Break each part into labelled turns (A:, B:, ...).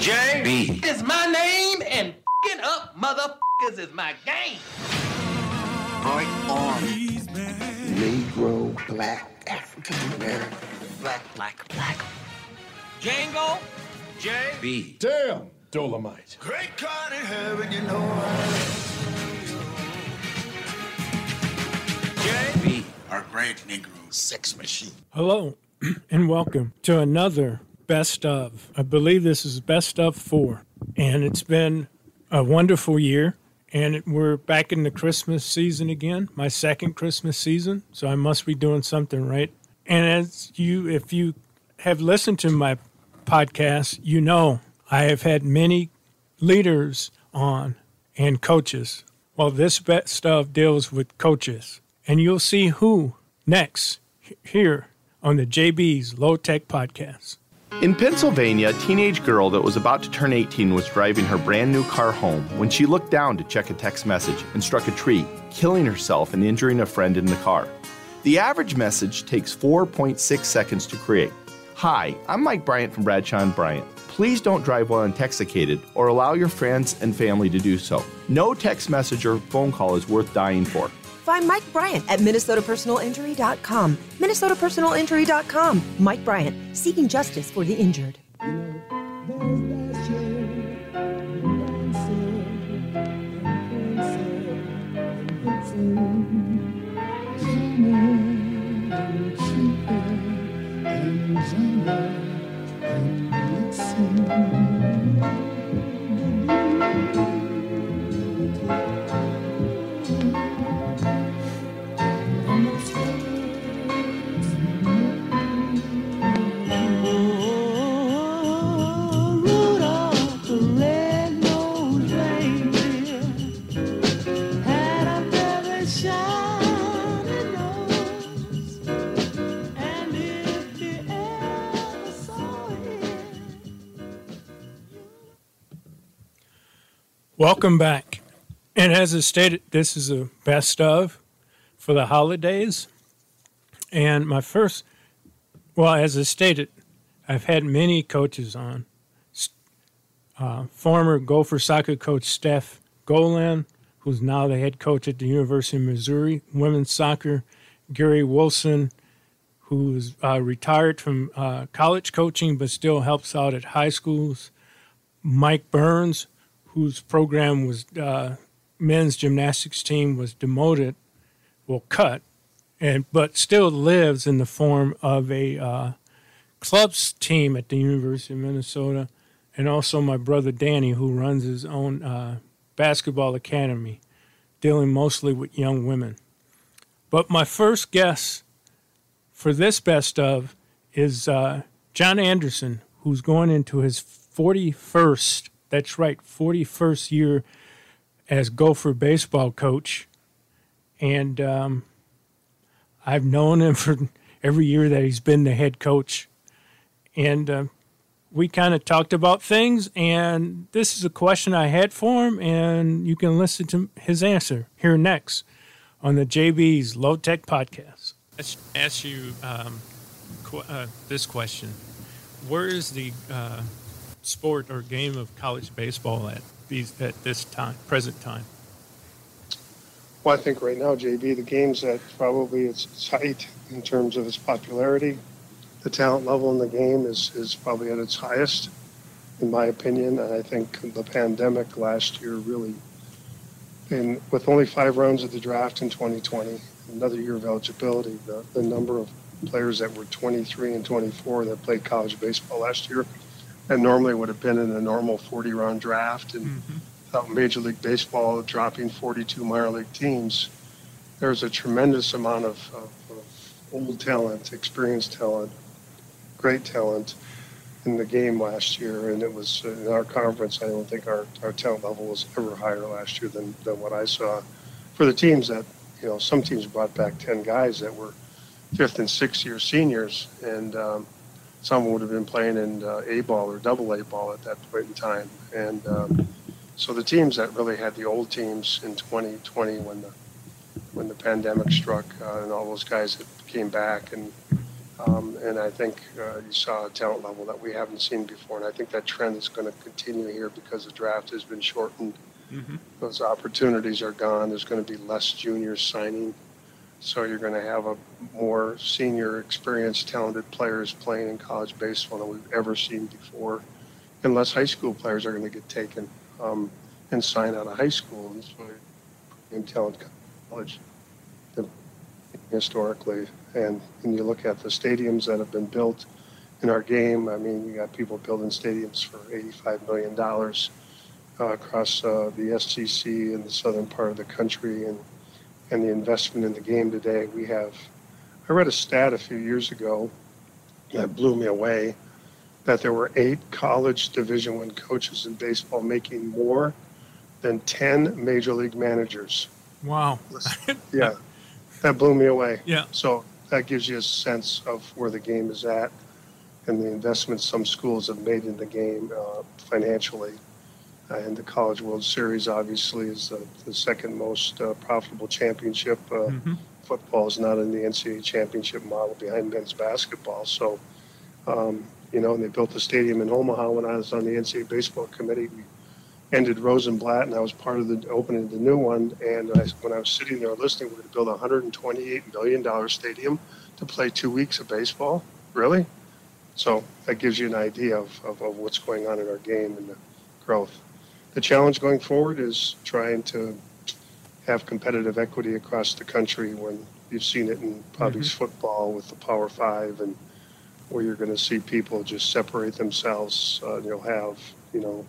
A: J
B: B.
A: is my name, and fing up motherfuckers is my game.
B: Right arm.
C: Negro, black, African American.
B: Black, black, black.
A: Django, J.
B: B.
D: Damn, Dolomite.
C: Great God in heaven, you know
A: J.
B: B.
C: Our great Negro sex machine.
E: Hello, and welcome to another best of. I believe this is best of four, and it's been a wonderful year. And we're back in the Christmas season again, my second Christmas season. So I must be doing something right. And as you, if you have listened to my podcast, you know I have had many leaders on and coaches. Well, this best of deals with coaches, and you'll see who next here on the JB's Low Tech Podcast.
F: In Pennsylvania, a teenage girl that was about to turn 18 was driving her brand new car home when she looked down to check a text message and struck a tree, killing herself and injuring a friend in the car. The average message takes 4.6 seconds to create. Hi, I'm Mike Bryant from Bradshaw and Bryant. Please don't drive while intoxicated or allow your friends and family to do so. No text message or phone call is worth dying for.
G: Find Mike Bryant at MinnesotaPersonalInjury.com. MinnesotaPersonalInjury.com. Mike Bryant, seeking justice for the injured.
E: Welcome back. And as I stated, this is a best of for the holidays. And my first, well, as I stated, I've had many coaches on. Uh, former Gopher soccer coach Steph Golan, who's now the head coach at the University of Missouri. Women's soccer, Gary Wilson, who's uh, retired from uh, college coaching but still helps out at high schools. Mike Burns, whose program was uh, men's gymnastics team was demoted, well cut, and but still lives in the form of a uh, clubs team at the University of Minnesota, and also my brother Danny, who runs his own uh, basketball academy, dealing mostly with young women. But my first guest for this best of is uh, John Anderson, who's going into his 41st, that's right, 41st year as Gopher baseball coach. And um, I've known him for every year that he's been the head coach. And uh, we kind of talked about things, and this is a question I had for him, and you can listen to his answer here next on the JB's Low Tech Podcast. Let's ask you um, qu- uh, this question Where is the uh, sport or game of college baseball at these at this time, present time?
D: Well, I think right now, JB, the game's at probably its height in terms of its popularity. The talent level in the game is, is probably at its highest. in my opinion. And I think the pandemic last year really, and with only five rounds of the draft in 2020, another year of eligibility, the, the number of players that were 23 and 24 that played college baseball last year, and normally would have been in a normal 40 round draft, and mm-hmm. without Major League Baseball dropping 42 minor league teams, there's a tremendous amount of, of, of old talent, experienced talent, great talent in the game last year, and it was in our conference. I don't think our, our talent level was ever higher last year than, than what I saw. For the teams that, you know, some teams brought back 10 guys that were fifth and sixth year seniors, and um, some would have been playing in uh, A ball or double A ball at that point in time. And um, so the teams that really had the old teams in 2020 when the when the pandemic struck, uh, and all those guys that came back and um, and I think uh, you saw a talent level that we haven't seen before. And I think that trend is going to continue here because the draft has been shortened. Mm-hmm. Those opportunities are gone. There's going to be less juniors signing. So you're going to have a more senior, experienced, talented players playing in college baseball than we've ever seen before. unless high school players are going to get taken um, and sign out of high school. And so in talent college historically. And when you look at the stadiums that have been built in our game, I mean, you got people building stadiums for $85 million uh, across uh, the SEC in the southern part of the country and, and the investment in the game today. We have, I read a stat a few years ago that blew me away that there were eight college division one coaches in baseball making more than 10 major league managers.
E: Wow.
D: yeah. That blew me away.
E: Yeah.
D: So that gives you a sense of where the game is at and the investments some schools have made in the game uh, financially. Uh, and the College World Series obviously is the, the second most uh, profitable championship. Uh, mm-hmm. Football is not in the NCAA championship model behind men's basketball. So, um, you know, and they built the stadium in Omaha when I was on the NCAA baseball committee. We ended Rosenblatt, and I was part of the opening of the new one. And I, when I was sitting there listening, we're going to build a $128 million stadium to play two weeks of baseball. Really? So that gives you an idea of, of, of what's going on in our game and the growth. The challenge going forward is trying to have competitive equity across the country when you've seen it in Bobby's mm-hmm. football with the Power Five and where you're going to see people just separate themselves. Uh, you'll have, you know,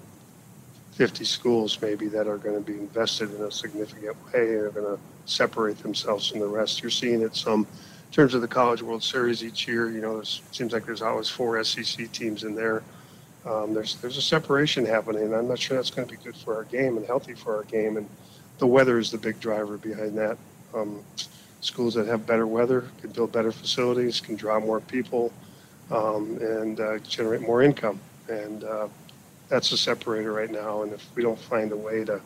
D: 50 schools maybe that are going to be invested in a significant way and are going to separate themselves from the rest. You're seeing it some in terms of the College World Series each year. You know, it seems like there's always four SEC teams in there. Um, there's there's a separation happening, and I'm not sure that's going to be good for our game and healthy for our game. And the weather is the big driver behind that. Um, schools that have better weather can build better facilities, can draw more people, um, and uh, generate more income. And uh, that's a separator right now. And if we don't find a way to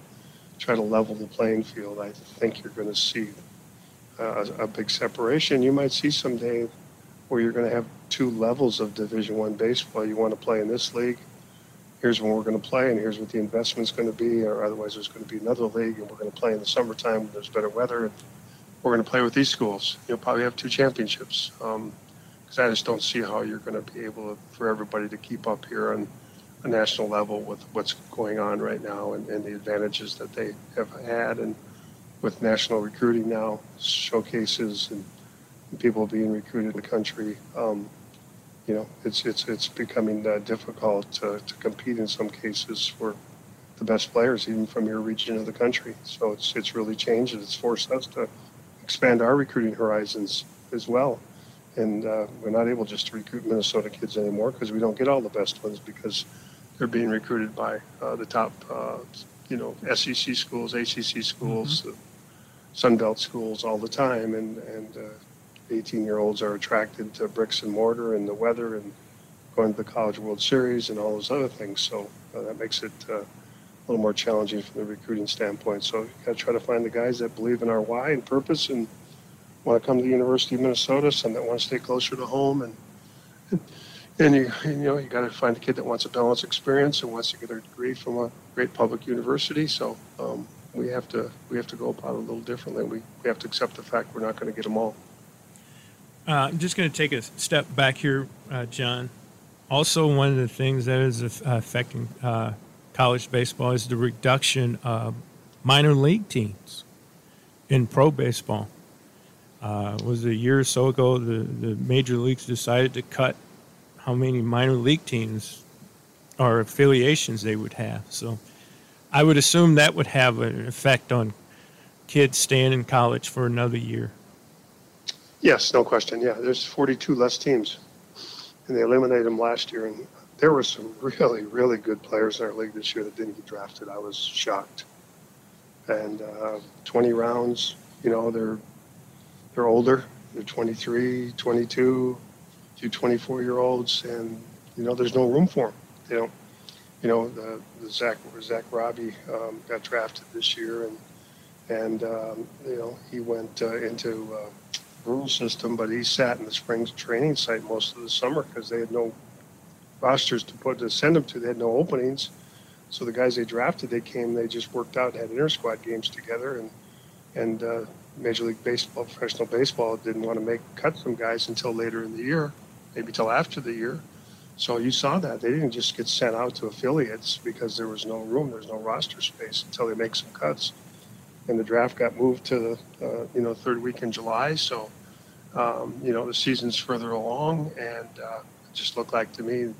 D: try to level the playing field, I think you're going to see uh, a big separation. You might see someday where you're going to have two levels of Division One baseball. You want to play in this league. Here's when we're going to play, and here's what the investment's going to be. Or otherwise, there's going to be another league, and we're going to play in the summertime when there's better weather. And we're going to play with these schools. You'll probably have two championships. Because um, I just don't see how you're going to be able to, for everybody to keep up here on a national level with what's going on right now and, and the advantages that they have had and with national recruiting now showcases and people being recruited in the country um, you know it's it's it's becoming uh, difficult to, to compete in some cases for the best players even from your region of the country. So it's it's really changed and it's forced us to expand our recruiting horizons as well. And uh, we're not able just to recruit Minnesota kids anymore because we don't get all the best ones because they're being recruited by uh, the top, uh, you know, SEC schools, ACC schools, mm-hmm. Sun Belt schools all the time, and and 18 uh, year olds are attracted to bricks and mortar and the weather and going to the College World Series and all those other things. So uh, that makes it uh, a little more challenging from the recruiting standpoint. So you got to try to find the guys that believe in our why and purpose and want to come to the University of Minnesota, some that want to stay closer to home and, and and you, you know you got to find a kid that wants a balanced experience and wants to get a degree from a great public university. So um, we have to we have to go about it a little differently. We we have to accept the fact we're not going to get them all.
E: Uh, I'm just going to take a step back here, uh, John. also, one of the things that is affecting uh, college baseball is the reduction of minor league teams in pro baseball. Uh, was a year or so ago the, the major leagues decided to cut how many minor league teams or affiliations they would have. So I would assume that would have an effect on kids staying in college for another year.
D: Yes, no question. Yeah, there's 42 less teams, and they eliminated them last year. And there were some really, really good players in our league this year that didn't get drafted. I was shocked. And uh, 20 rounds, you know, they're they're older. They're 23, 22, few 24 year olds, and you know, there's no room for them. They don't. You know, the, the Zach Zach Raabe um, got drafted this year, and and um, you know he went uh, into uh, rural system, but he sat in the Springs training site most of the summer because they had no rosters to put to send him to. They had no openings, so the guys they drafted, they came, they just worked out and had inter squad games together, and and uh, Major League Baseball, professional baseball, didn't want to make cut some guys until later in the year, maybe till after the year. So you saw that they didn't just get sent out to affiliates because there was no room, there's no roster space until they make some cuts and the draft got moved to the uh, you know third week in July. So um, you know the season's further along, and uh, it just looked like to me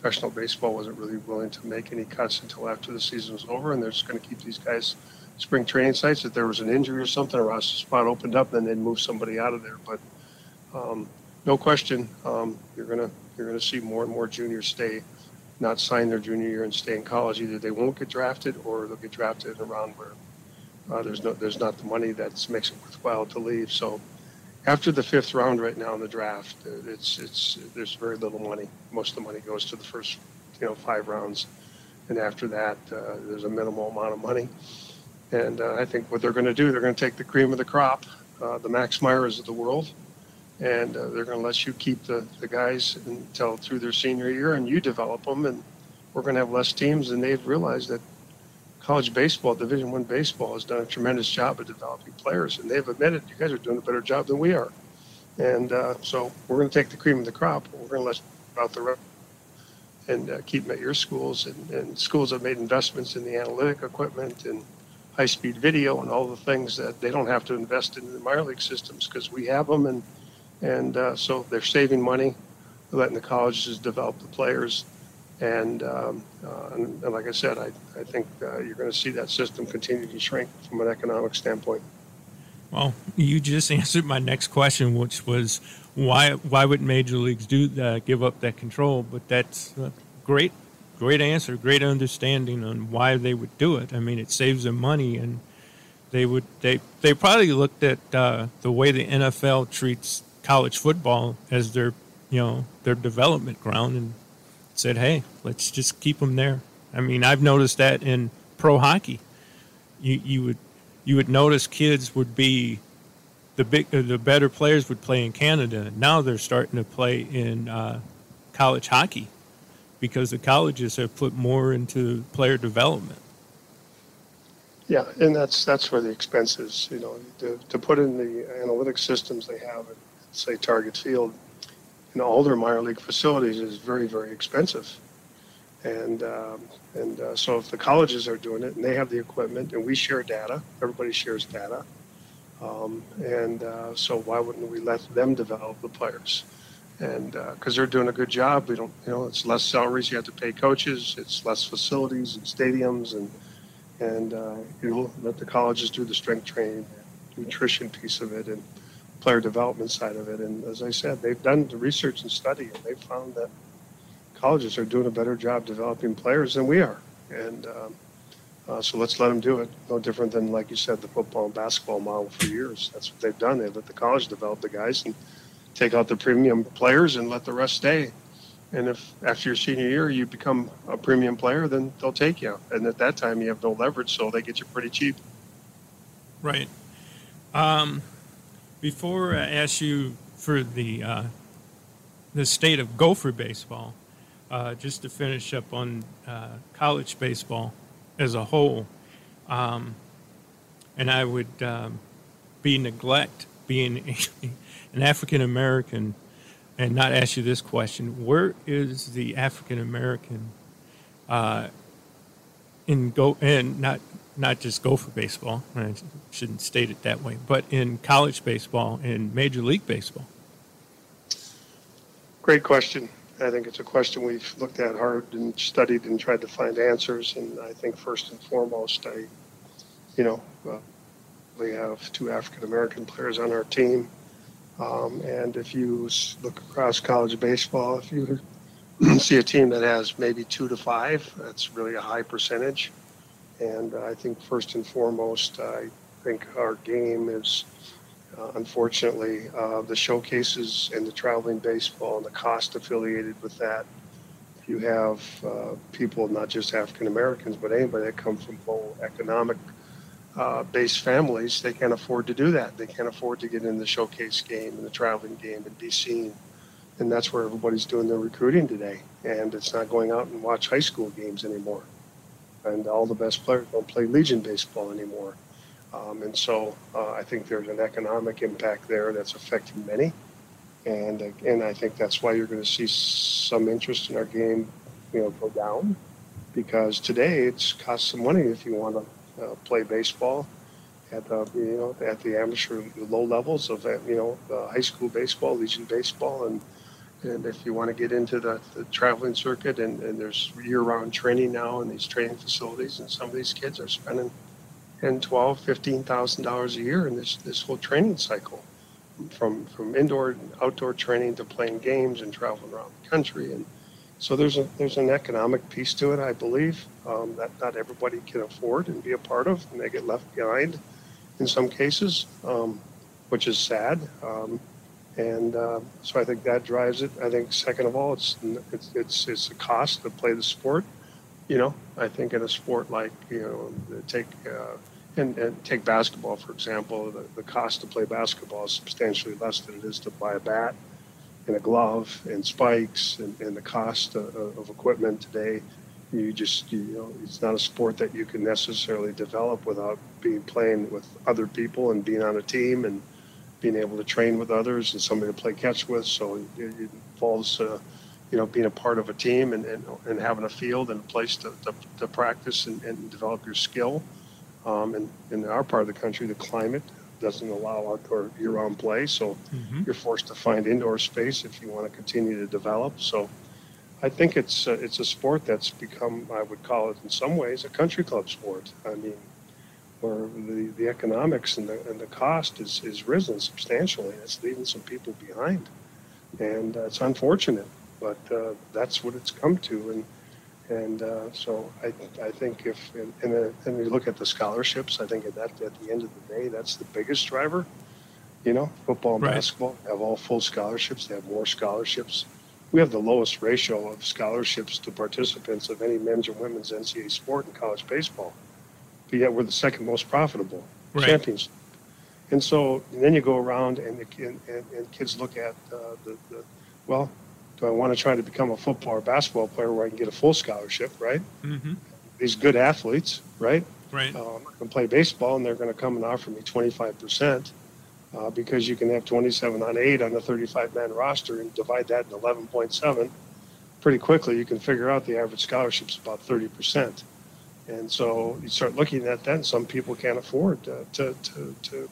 D: professional baseball wasn't really willing to make any cuts until after the season was over, and they're just going to keep these guys spring training sites. If there was an injury or something, a roster spot opened up, then they'd move somebody out of there. But um, no question, um, you're gonna you're gonna see more and more juniors stay, not sign their junior year and stay in college. Either they won't get drafted, or they'll get drafted in a round where uh, there's no, there's not the money that makes it worthwhile to leave. So after the fifth round right now in the draft, uh, it's it's there's very little money. Most of the money goes to the first, you know, five rounds, and after that, uh, there's a minimal amount of money. And uh, I think what they're going to do, they're going to take the cream of the crop, uh, the Max Meyers of the world, and uh, they're going to let you keep the, the guys until through their senior year, and you develop them, and we're going to have less teams, and they've realized that college baseball, Division One baseball, has done a tremendous job of developing players, and they've admitted you guys are doing a better job than we are. And uh, so we're going to take the cream of the crop. We're going to let out the rest and uh, keep them at your schools. And, and, schools have made investments in the analytic equipment and high-speed video and all the things that they don't have to invest in the minor league systems because we have them. And and uh, so they're saving money, letting the colleges develop the players and, um, uh, and, and, like I said, I, I think uh, you're going to see that system continue to shrink from an economic standpoint.
E: Well, you just answered my next question, which was why why would major leagues do that, give up that control? But that's a great, great answer, great understanding on why they would do it. I mean, it saves them money, and they would they they probably looked at uh, the way the NFL treats college football as their you know their development ground, and said, "Hey, let's just keep them there." I mean, I've noticed that in pro hockey. You you would you would notice kids would be the big uh, the better players would play in Canada. Now they're starting to play in uh, college hockey because the colleges have put more into player development.
D: Yeah, and that's that's where the expense is. You know, to, to put in the analytic systems they have at say Target Field in all their minor league facilities is very, very expensive. And um, and uh, so if the colleges are doing it and they have the equipment and we share data, everybody shares data. Um, and uh, so why wouldn't we let them develop the players? And because uh, they're doing a good job, we don't, you know, it's less salaries you have to pay coaches, it's less facilities and stadiums, and and uh, you know let the colleges do the strength training, nutrition piece of it, and player development side of it. And as I said, they've done the research and study, and they've found that colleges are doing a better job developing players than we are. And um, uh, so let's let them do it. No different than, like you said, the football and basketball model for years. That's what they've done. They let the college develop the guys and take out the premium players and let the rest stay. And if after your senior year you become a premium player, then they'll take you. And at that time, you have no leverage, so they get you pretty cheap.
E: Right. Um, before I ask you for the uh, the state of Gopher baseball, uh, just to finish up on uh, college baseball as a whole, um, and I would um, be neglect being an African American and not ask you this question: Where is the African American uh, in go and not not just Gopher baseball? I shouldn't state it that way, but in college baseball and Major League Baseball.
D: Great question. I think it's a question we've looked at hard and studied and tried to find answers. And I think first and foremost, I, you know, uh, we have two African American players on our team. Um, and if you look across college baseball, if you see a team that has maybe two to five, that's really a high percentage. And I think first and foremost, I think our game is uh, unfortunately, uh, the showcases and the traveling baseball and the cost affiliated with that. You have uh, people, not just African Americans, but anybody that come from low economic uh, based families, they can't afford to do that. They can't afford to get in the showcase game and the traveling game and be seen. And that's where everybody's doing their recruiting today. And it's not going out and watch high school games anymore. And all the best players don't play Legion baseball anymore. Um, and so uh, I think there's an economic impact there that's affecting many. And again, I think that's why you're going to see some interest in our game, you know, go down, because today it's cost some money if you want to uh, play baseball at the you know at the amateur low levels of you know high school baseball, Legion baseball, and and if you want to get into the, the traveling circuit, and, and there's year-round training now in these training facilities, and some of these kids are spending and twelve, fifteen thousand dollars a year in this this whole training cycle, from from indoor and outdoor training to playing games and traveling around the country. And so there's a there's an economic piece to it, I believe, um, that not everybody can afford and be a part of, and they get left behind in some cases, um, which is sad. Um, and uh, so I think that drives it. I think second of all, it's it's it's, it's a cost to play the sport. You know, I think in a sport like you know, take uh, and, and, take basketball for example, the, the cost to play basketball is substantially less than it is to buy a bat and a glove and spikes and, and the cost of, of, equipment today. You just you know, it's not a sport that you can necessarily develop without being playing with other people and being on a team and being able to train with others and somebody to play catch with. So it, it involves. Uh, you know, being a part of a team and, and, and having a field and a place to, to, to practice and, and, develop your skill. Um, and in our part of the country, the climate doesn't allow outdoor year-round play, so mm-hmm. you're forced to find indoor space if you want to continue to develop. So I think it's uh, it's a sport that's become, I would call it in some ways, a country club sport. I mean, where the, the economics and the, and the cost is, is risen substantially. It's leaving some people behind. And uh, it's unfortunate but uh, that's what it's come to. And and uh, so I, I think if and, and, uh, and you look at the scholarships, I think at that at the end of the day, that's the biggest driver. You know, football and right. basketball have all full scholarships. They have more scholarships. We have the lowest ratio of scholarships to participants of any men's or women's NCAA sport in college baseball. But yet we're the second most profitable right. champions. And so and then you go around and, and, and kids look at uh, the, the, well, do I want to try to become a football or basketball player where I can get a full scholarship, right? Mm-hmm. These good athletes, right?
E: Right. Um,
D: I can play baseball, and they're going to come and offer me 25% uh, because you can have 27 on 8 on the 35 man roster and divide that in 11.7. Pretty quickly, you can figure out the average scholarship is about 30%. And so you start looking at that, and some people can't afford to, to, to, to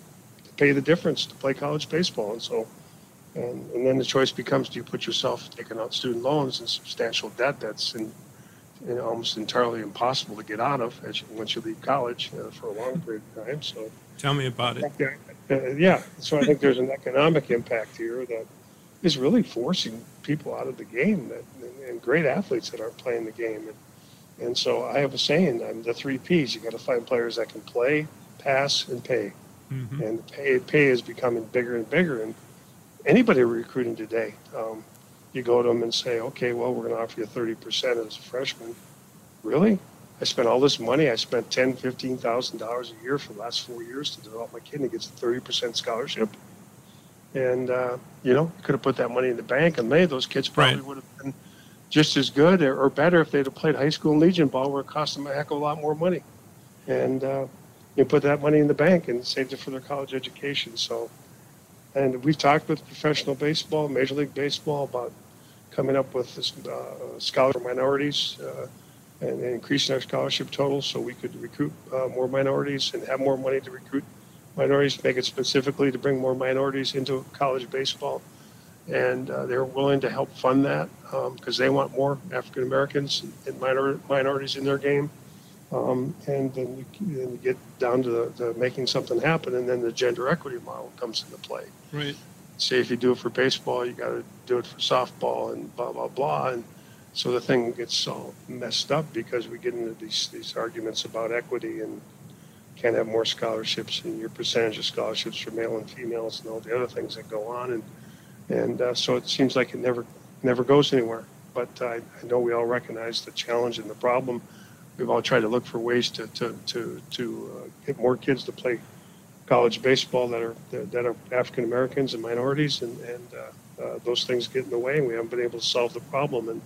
D: pay the difference to play college baseball. And so and, and then the choice becomes do you put yourself taking out student loans and substantial debt that's in, in almost entirely impossible to get out of as you, once you leave college uh, for a long period of time. So
E: tell me about it.
D: uh, yeah, so I think there's an economic impact here that is really forcing people out of the game that, and, and great athletes that aren't playing the game. And, and so I have a saying: I'm the three P's. You got to find players that can play, pass, and pay. Mm-hmm. And pay pay is becoming bigger and bigger. And anybody recruiting today. Um, you go to them and say, okay, well, we're going to offer you 30% as a freshman. Really? I spent all this money. I spent ten, fifteen thousand dollars a year for the last four years to develop my kid, and he gets a thirty percent scholarship. And uh, you know, you could have put that money in the bank, and many of those kids probably right. would have been just as good or, better if they'd have played high school Legion ball, where it cost them a heck of a lot more money. And uh, you put that money in the bank and saved it for their college education. So and we've talked with professional baseball, Major League Baseball about coming up with this uh, scholarship for minorities uh, and, and increasing our scholarship total so we could recruit uh, more minorities and have more money to recruit minorities, make it specifically to bring more minorities into college baseball. And uh, they're willing to help fund that because um, they want more African Americans and minor, minorities in their game. Um, and then you, then you, get down to the, the, making something happen, and then the gender equity model comes into play.
E: Right.
D: Say if you do it for baseball, you got to do it for softball, and blah blah blah, and so the thing gets all messed up because we get into these these arguments about equity and can't have more scholarships and your percentage of scholarships for male and females and all the other things that go on, and and uh, so it seems like it never never goes anywhere. But I, I know we all recognize the challenge and the problem we've all tried to look for ways to to to, to uh, get more kids to play college baseball that are that are African Americans and minorities, and and uh, uh, those things get in the way, and we haven't been able to solve the problem, and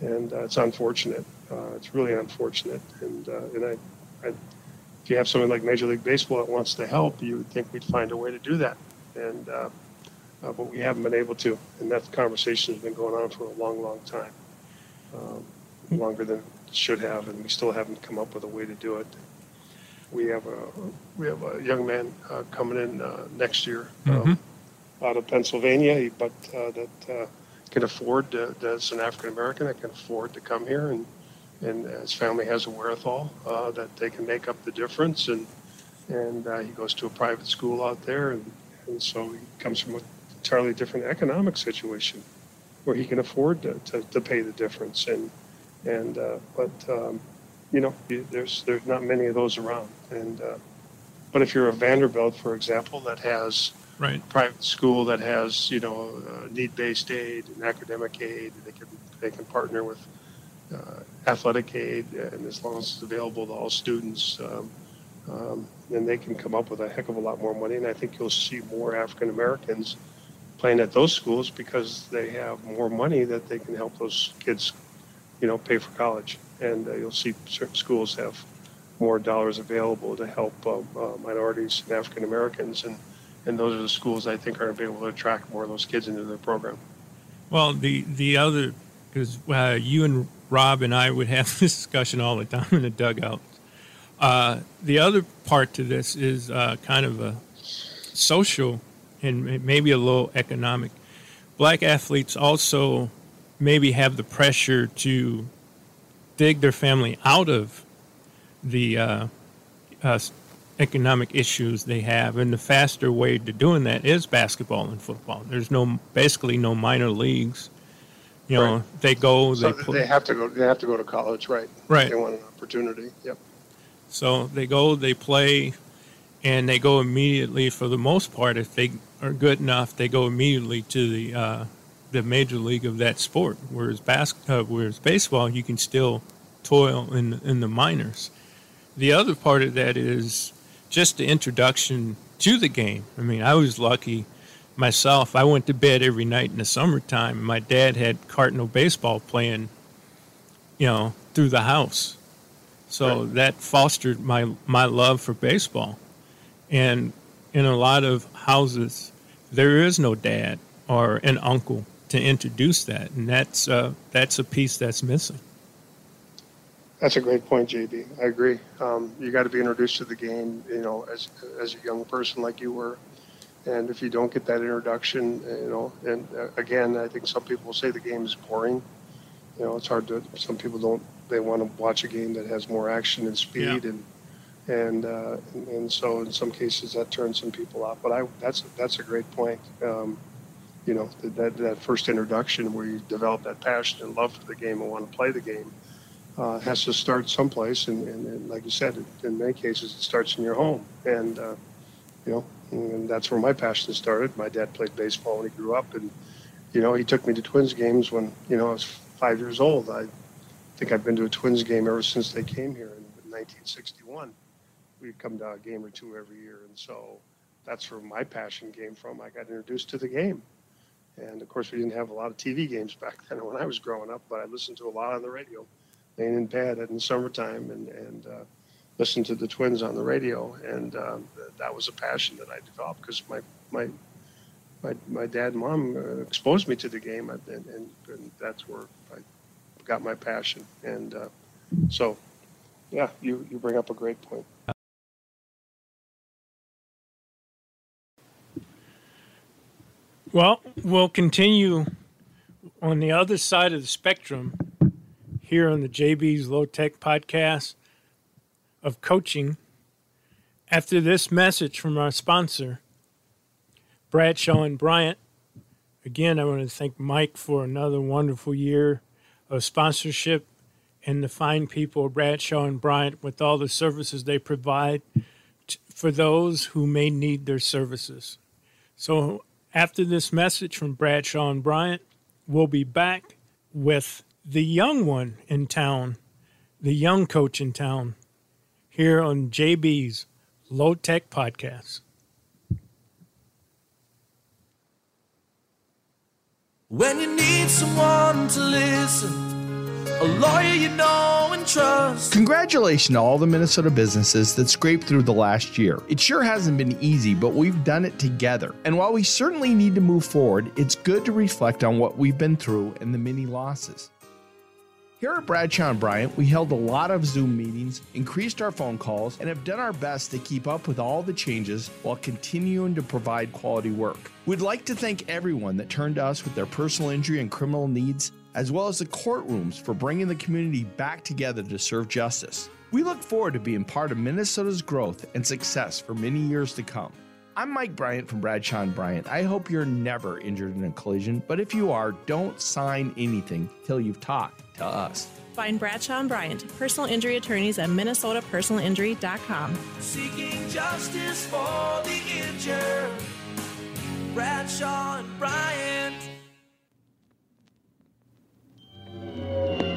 D: and uh, it's unfortunate. Uh, it's really unfortunate, and uh, and I, I, if you have something like Major League Baseball that wants to help, you would think we'd find a way to do that, and but we haven't been able to, and that conversation has been going on for a long, long time, um, longer than it should have, and we still haven't come up with a way to do it. We have a we have a young man uh, coming in uh, next year um, mm-hmm. out of Pennsylvania, but uh, that uh, can afford to, that's an African American that can afford to come here, and and his family has a wherewithal uh, that they can make up the difference, and and uh, he goes to a private school out there, and, and so he comes from an entirely different economic situation where he can afford to, to, to pay the difference. And and uh, but um, you know there's there's not many of those around. And uh, but if you're a Vanderbilt for example that has
E: right.
D: private school that has you know uh, need-based aid and academic aid they can they can partner with uh, athletic aid and as long as it's available to all students um, um, then they can come up with a heck of a lot more money. And I think you'll see more African Americans playing at those schools because they have more money that they can help those kids you know, pay for college. And uh, you'll see certain schools have more dollars available to help uh, uh, minorities and African Americans, and and those are the schools I think are able to attract more of those kids into their program.
E: Well, the the other because uh, you and Rob and I would have this discussion all the time in the dugout. Uh, the other part to this is uh, kind of a social and maybe a little economic. Black athletes also maybe have the pressure to dig their family out of the uh, uh, economic issues they have, and the faster way to doing that is basketball and football. There's no basically no minor leagues. You know, right. they go.
D: So
E: they,
D: they have to go. They have to go to college, right?
E: Right.
D: They want an opportunity. Yep.
E: So they go. They play, and they go immediately. For the most part, if they are good enough, they go immediately to the uh, the major league of that sport. Whereas bas- uh, whereas baseball, you can still toil in in the minors. The other part of that is just the introduction to the game. I mean, I was lucky myself. I went to bed every night in the summertime. My dad had Cardinal baseball playing, you know, through the house. So right. that fostered my my love for baseball. And in a lot of houses, there is no dad or an uncle to introduce that, and that's uh, that's a piece that's missing.
D: That's a great point, JB. I agree. Um, you got to be introduced to the game, you know, as as a young person like you were, and if you don't get that introduction, you know, and uh, again, I think some people say the game is boring. You know, it's hard to. Some people don't. They want to watch a game that has more action and speed, yeah. and and, uh, and and so in some cases that turns some people off. But I that's that's a great point. Um, you know, that, that first introduction where you develop that passion and love for the game and want to play the game uh, has to start someplace. And, and, and, like you said, in many cases, it starts in your home. And, uh, you know, and that's where my passion started. My dad played baseball when he grew up. And, you know, he took me to Twins games when, you know, I was five years old. I think I've been to a Twins game ever since they came here in 1961. We'd come to a game or two every year. And so that's where my passion came from. I got introduced to the game. And of course, we didn't have a lot of TV games back then when I was growing up, but I listened to a lot on the radio, laying in bed in the summertime, and and uh, listened to the Twins on the radio, and um, that was a passion that I developed because my my my, my dad and mom uh, exposed me to the game, and, and, that's where I got my passion. And uh, so, yeah, you, you bring up a great point.
E: Well, we'll continue on the other side of the spectrum here on the JB's Low Tech podcast of coaching. After this message from our sponsor, Bradshaw and Bryant. Again, I want to thank Mike for another wonderful year of sponsorship and the fine people of Bradshaw and Bryant with all the services they provide for those who may need their services. So, after this message from Bradshaw and Bryant, we'll be back with the young one in town, the young coach in town, here on JB's Low Tech Podcast.
H: When you need someone to listen, a lawyer you know and trust.
F: Congratulations to all the Minnesota businesses that scraped through the last year. It sure hasn't been easy, but we've done it together. And while we certainly need to move forward, it's good to reflect on what we've been through and the many losses. Here at Bradshaw and Bryant, we held a lot of Zoom meetings, increased our phone calls, and have done our best to keep up with all the changes while continuing to provide quality work. We'd like to thank everyone that turned to us with their personal injury and criminal needs, as well as the courtrooms for bringing the community back together to serve justice. We look forward to being part of Minnesota's growth and success for many years to come. I'm Mike Bryant from Bradshaw and Bryant. I hope you're never injured in a collision, but if you are, don't sign anything till you've talked to us.
I: Find Bradshaw and Bryant, personal injury attorneys at minnesotapersonalinjury.com.
H: Seeking justice for the injured. Bradshaw and Bryant
J: thank you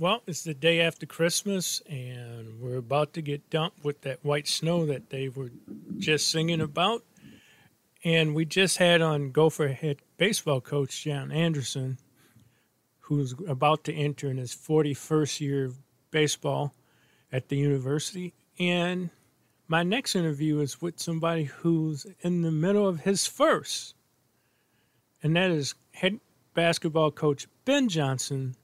E: Well, it's the day after Christmas, and we're about to get dumped with that white snow that they were just singing about. And we just had on Gopher head baseball coach John Anderson, who's about to enter in his 41st year of baseball at the university. And my next interview is with somebody who's in the middle of his first, and that is head basketball coach Ben Johnson,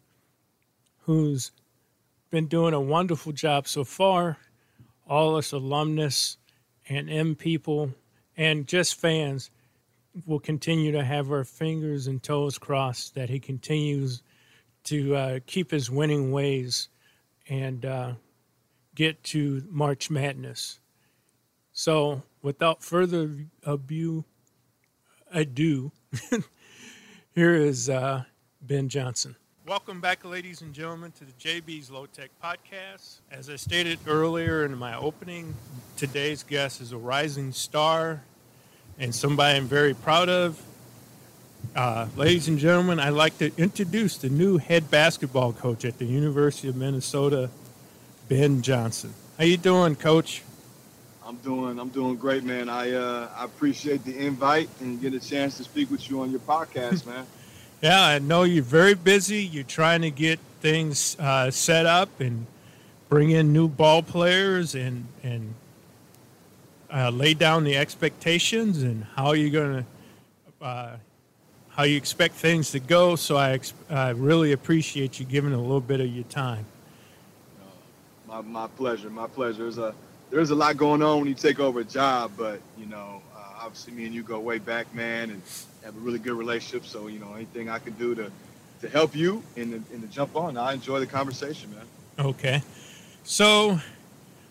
E: who's been doing a wonderful job so far. All us alumnus and M people and just fans will continue to have our fingers and toes crossed that he continues to uh, keep his winning ways and uh, get to March Madness. So, without further ado, ado here is uh, Ben Johnson. Welcome back, ladies and gentlemen, to the JB's Low Tech Podcast. As I stated earlier in my opening, today's guest is a rising star and somebody I'm very proud of. Uh, ladies and gentlemen, I'd like to introduce the new head basketball coach at the University of Minnesota, Ben Johnson. How you doing, Coach?
K: I'm doing I'm doing great, man. I uh, I appreciate the invite and get a chance to speak with you on your podcast, man.
E: Yeah, I know you're very busy. You're trying to get things uh, set up and bring in new ball players and and uh, lay down the expectations and how you're going to uh, how you expect things to go. So I ex- I really appreciate you giving a little bit of your time.
K: My my pleasure, my pleasure. There's a there's a lot going on when you take over a job, but you know, uh, obviously me and you go way back, man, and have a really good relationship. So you know, anything I can do to to help you and to, and to jump on, I enjoy the conversation, man.
E: Okay. So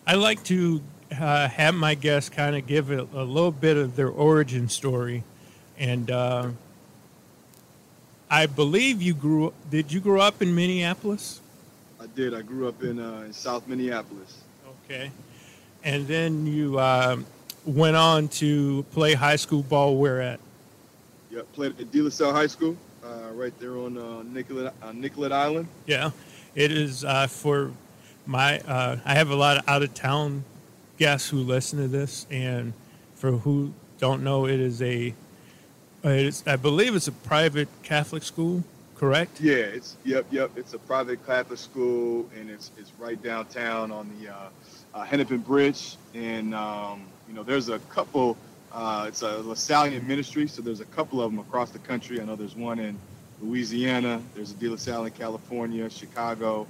E: I like to uh, have my guests kind of give a, a little bit of their origin story. And uh, I believe you grew. Did you grow up in Minneapolis?
K: I did. I grew up in uh, in South Minneapolis.
E: Okay. And then you um, went on to play high school ball. Where at?
K: Yep, played at De La Salle High School, uh, right there on uh, Nicollet, uh, Nicollet Island.
E: Yeah, it is uh, for my. Uh, I have a lot of out of town guests who listen to this, and for who don't know, it is a. It is, I believe it's a private Catholic school, correct?
K: Yeah, it's yep, yep. It's a private Catholic school, and it's it's right downtown on the uh, uh, Hennepin Bridge. And um, you know, there's a couple. Uh, it's a Lasallian ministry, so there's a couple of them across the country. I know there's one in Louisiana. There's a De La Salle in California, Chicago.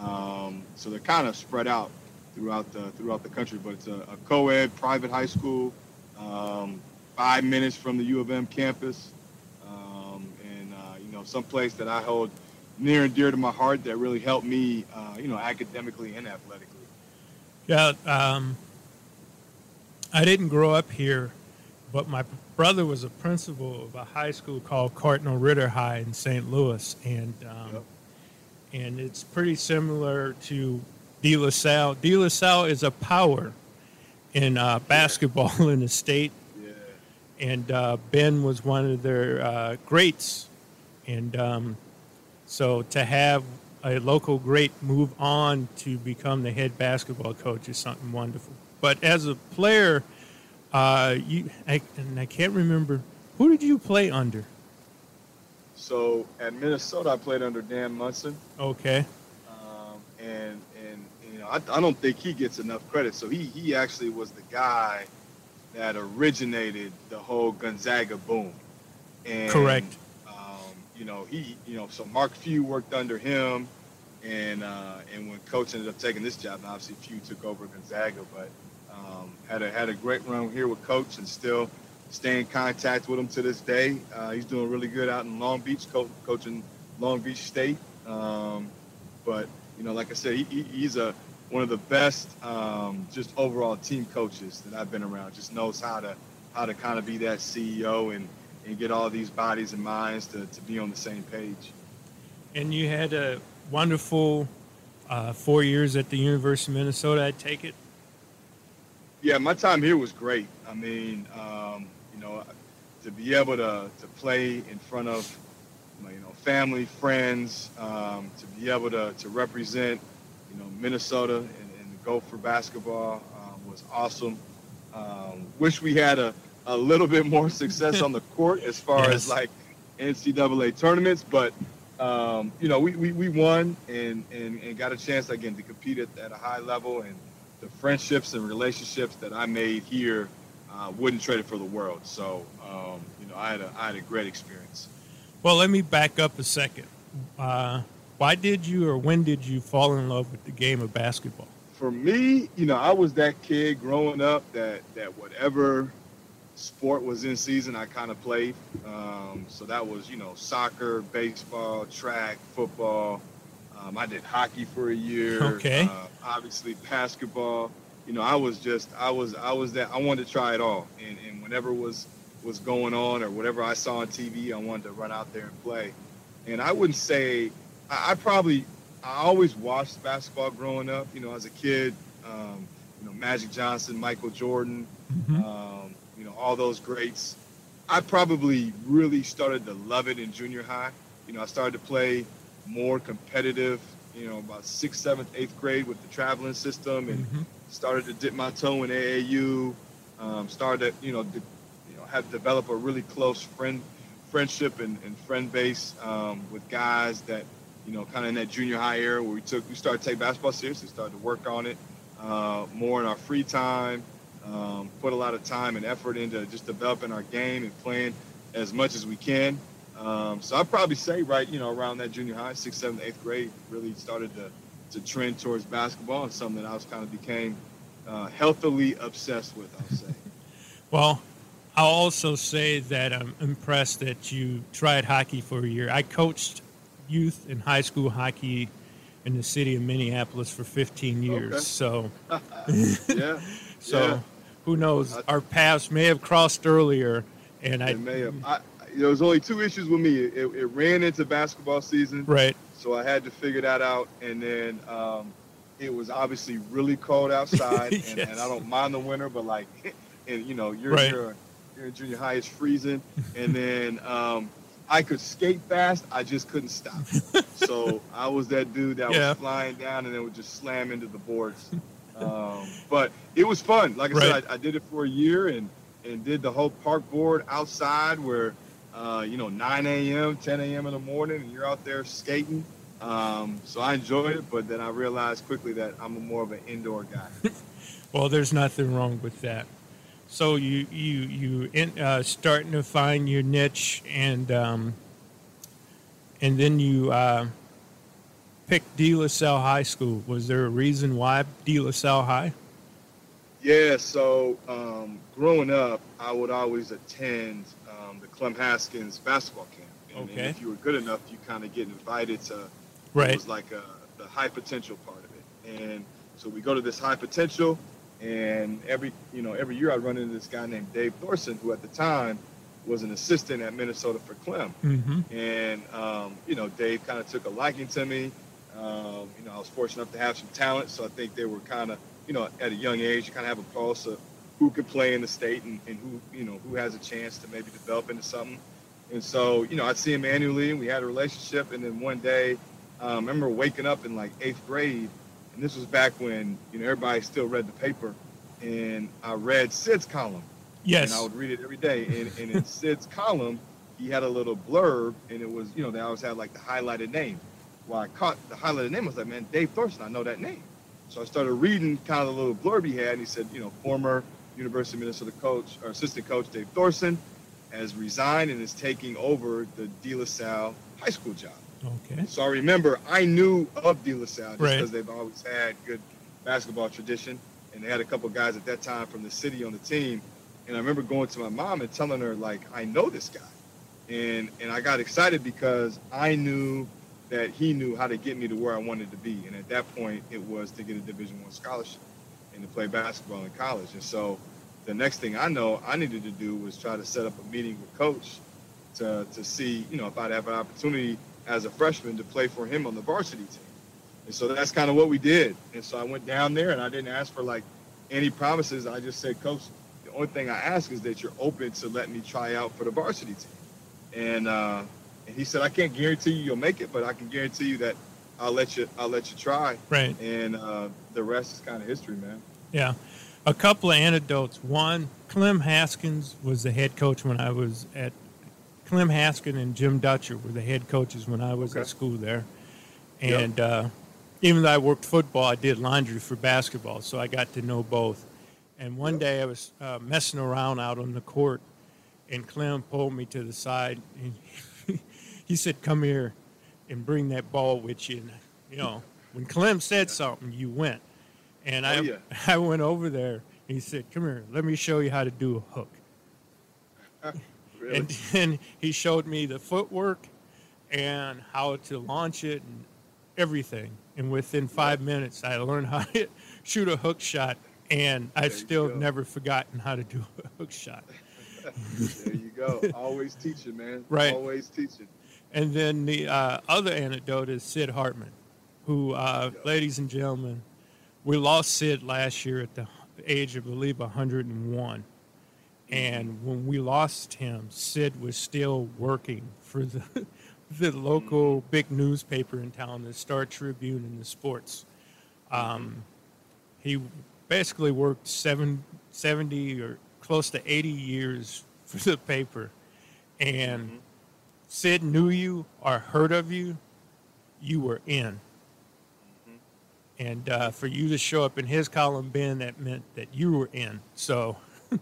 K: Um, so they're kind of spread out throughout the throughout the country. But it's a, a co-ed private high school, um, five minutes from the U of M campus, um, and uh, you know, someplace that I hold near and dear to my heart that really helped me, uh, you know, academically and athletically.
E: Yeah, um, I didn't grow up here, but my brother was a principal of a high school called Cardinal Ritter High in St. Louis, and um, and it's pretty similar to De La Salle. De La Salle is a power in uh, basketball in the state, and uh, Ben was one of their uh, greats, and um, so to have a local great move on to become the head basketball coach is something wonderful. But as a player, uh, you I, and I can't remember who did you play under.
K: So at Minnesota, I played under Dan Monson.
E: Okay.
K: um, and and you know I, I don't think he gets enough credit. So he he actually was the guy that originated the whole Gonzaga boom. And,
E: Correct.
K: Um, you know he you know so Mark Few worked under him, and uh, and when Coach ended up taking this job, and obviously Few took over Gonzaga, but um, had a had a great run here with Coach, and still stay in contact with him to this day. Uh, he's doing really good out in Long Beach, co- coaching Long Beach State. Um, but you know, like I said, he, he, he's a one of the best um, just overall team coaches that I've been around. Just knows how to how to kind of be that CEO and and get all these bodies and minds to, to be on the same page.
E: And you had a wonderful uh, four years at the University of Minnesota. I take it.
K: Yeah, my time here was great. I mean, um, you know, to be able to, to play in front of, you know, family, friends, um, to be able to, to represent, you know, Minnesota and, and Gopher basketball um, was awesome. Um, wish we had a, a little bit more success on the court as far
E: Yes.
K: as like NCAA tournaments, but um, you know, we, we, we won and, and, and got a chance again to compete at, at a high level and the friendships and relationships that I made here uh, wouldn't trade it for the world. So, um, you know, I had a, I had a great experience.
E: Well, let me back up a second. Uh, why did you, or when did you fall in love with the game of basketball?
K: For me, you know, I was that kid growing up that, that whatever sport was in season, I kind of played. Um, so that was, you know, soccer, baseball, track, football. Um, I did hockey for a year.
E: Okay.
K: Uh, obviously basketball. You know, I was just, I was, I was that. I wanted to try it all, and, and whenever was was going on or whatever I saw on TV, I wanted to run out there and play. And I wouldn't say, I, I probably, I always watched basketball growing up. You know, as a kid, um, you know, Magic Johnson, Michael Jordan, um, you know, all those greats. I probably really started to love it in junior high. You know, I started to play more competitive, you know, about sixth, seventh, eighth grade with the traveling system and started to dip my toe in AAU. Um, started to, you know, de- you know, have developed a really close friend friendship and, and friend base um, with guys that, you know, kind of in that junior high era where we took, we started to take basketball seriously, started to work on it uh, more in our free time, um, put a lot of time and effort into just developing our game and playing as much as we can. Um, so I'd probably say right, you know, around that junior high, sixth, seventh, eighth grade, really started to, to trend towards basketball and something that I was kind of became uh, healthily obsessed with, I'll say.
E: Well, I'll also say that I'm impressed that you tried hockey for a year. I coached youth and high school hockey in the city of Minneapolis for 15 years.
K: Okay.
E: So,
K: yeah.
E: so
K: yeah.
E: who knows? Our paths may have crossed earlier, and I
K: may have. I, there was only two issues with me. It, it ran into basketball season,
E: Right.
K: so I had to figure that out. And then um, it was obviously really cold outside, and, and I don't mind the winter, but like, and you know, you're
E: Right.
K: you're, you're in junior high, it's freezing, and then um, I could skate fast, I just couldn't stop. so I was that dude that
E: Yeah.
K: was flying down and then would just slam into the boards. Um, but it was fun. Like I
E: Right.
K: said, I, I did it for a year and and did the whole park board outside where uh, you know 9 a.m., 10 a.m. in the morning, and you're out there skating. Um, so I enjoyed it, but then I realized quickly that I'm more of an indoor guy.
E: Well, there's nothing wrong with that. So you you you in, uh, starting to find your niche, and um, and then you uh, picked De La Salle High School. Was there a reason why De La Salle High?
K: Yeah, so um, growing up, I would always attend Clem Haskins basketball camp. And, and if you were good enough, you kind of get invited to,
E: Right.
K: it was like a, the high potential part of it. And so we go to this high potential, and every, you know, every year I run into this guy named Dave Thorson, who at the time was an assistant at Minnesota for Clem.
E: Mm-hmm.
K: And, um, you know, Dave kind of took a liking to me. Um, you know, I was fortunate enough to have some talent, so I think they were kind of, you know, at a young age, you kind of have a pulse of who could play in the state and, and who, you know, who has a chance to maybe develop into something. And so, you know, I'd see him annually, and we had a relationship. And then one day, um, I remember waking up in like eighth grade, and this was back when, you know, everybody still read the paper, and I read Sid's column.
E: Yes.
K: And I would read it every day. And, and in Sid's column, he had a little blurb, and it was, you know, they always had like the highlighted name. Well, I caught the highlighted name. I was like, man, Dave Thorson, I know that name. So I started reading kind of the little blurb he had, and he said, you know, former University of Minnesota coach or assistant coach Dave Thorson has resigned and is taking over the De La Salle high school job.
E: Okay.
K: So I remember I knew of De La Salle just
E: Right.
K: because they've always had good basketball tradition, and they had a couple guys at that time from the city on the team. And I remember going to my mom and telling her like, I know this guy, and and I got excited because I knew that he knew how to get me to where I wanted to be. And at that point, it was to get a Division One scholarship and to play basketball in college. And so the next thing I know I needed to do was try to set up a meeting with coach to, to see, you know, if I'd have an opportunity as a freshman to play for him on the varsity team. And so that's kind of what we did. And so I went down there and I didn't ask for like any promises. I just said, coach, the only thing I ask is that you're open to let me try out for the varsity team. And, uh, and he said, I can't guarantee you you'll make it, but I can guarantee you that I'll let you, I'll let you try.
E: Right.
K: And uh, the rest is kind of history, man.
E: Yeah. A couple of anecdotes. One, Clem Haskins was the head coach when I was at Clem Haskins and Jim Dutcher were the head coaches when I was
K: Okay.
E: at school there.
K: Yep.
E: And uh, even though I worked football, I did laundry for basketball, so I got to know both. And one day I was uh, messing around out on the court, and Clem pulled me to the side. And he said, "Come here and bring that ball with you." And, you know, when Clem said something, you went. And oh, I,
K: Oh, yeah.
E: I went over there. And he said, "Come here, let me show you how to do a hook."
K: Really?
E: And then he showed me the footwork and how to launch it and everything. And within five minutes, I learned how to shoot a hook shot. And I
K: There you
E: still
K: go.
E: never forgotten how to do a hook shot.
K: there you go. Always teaching, man.
E: Right.
K: Always teaching.
E: And then the uh, other anecdote is Sid Hartman, who, uh, ladies and gentlemen, we lost Sid last year at the age of, I believe, 101. And when we lost him, Sid was still working for the, the local big newspaper in town, the Star Tribune and the Sports. Um, he basically worked seven, 70 or close to 80 years for the paper. And Sid knew you or heard of you, you were in. And uh, for you to show up in his column, Ben, that meant that you were in. So,
K: Yeah,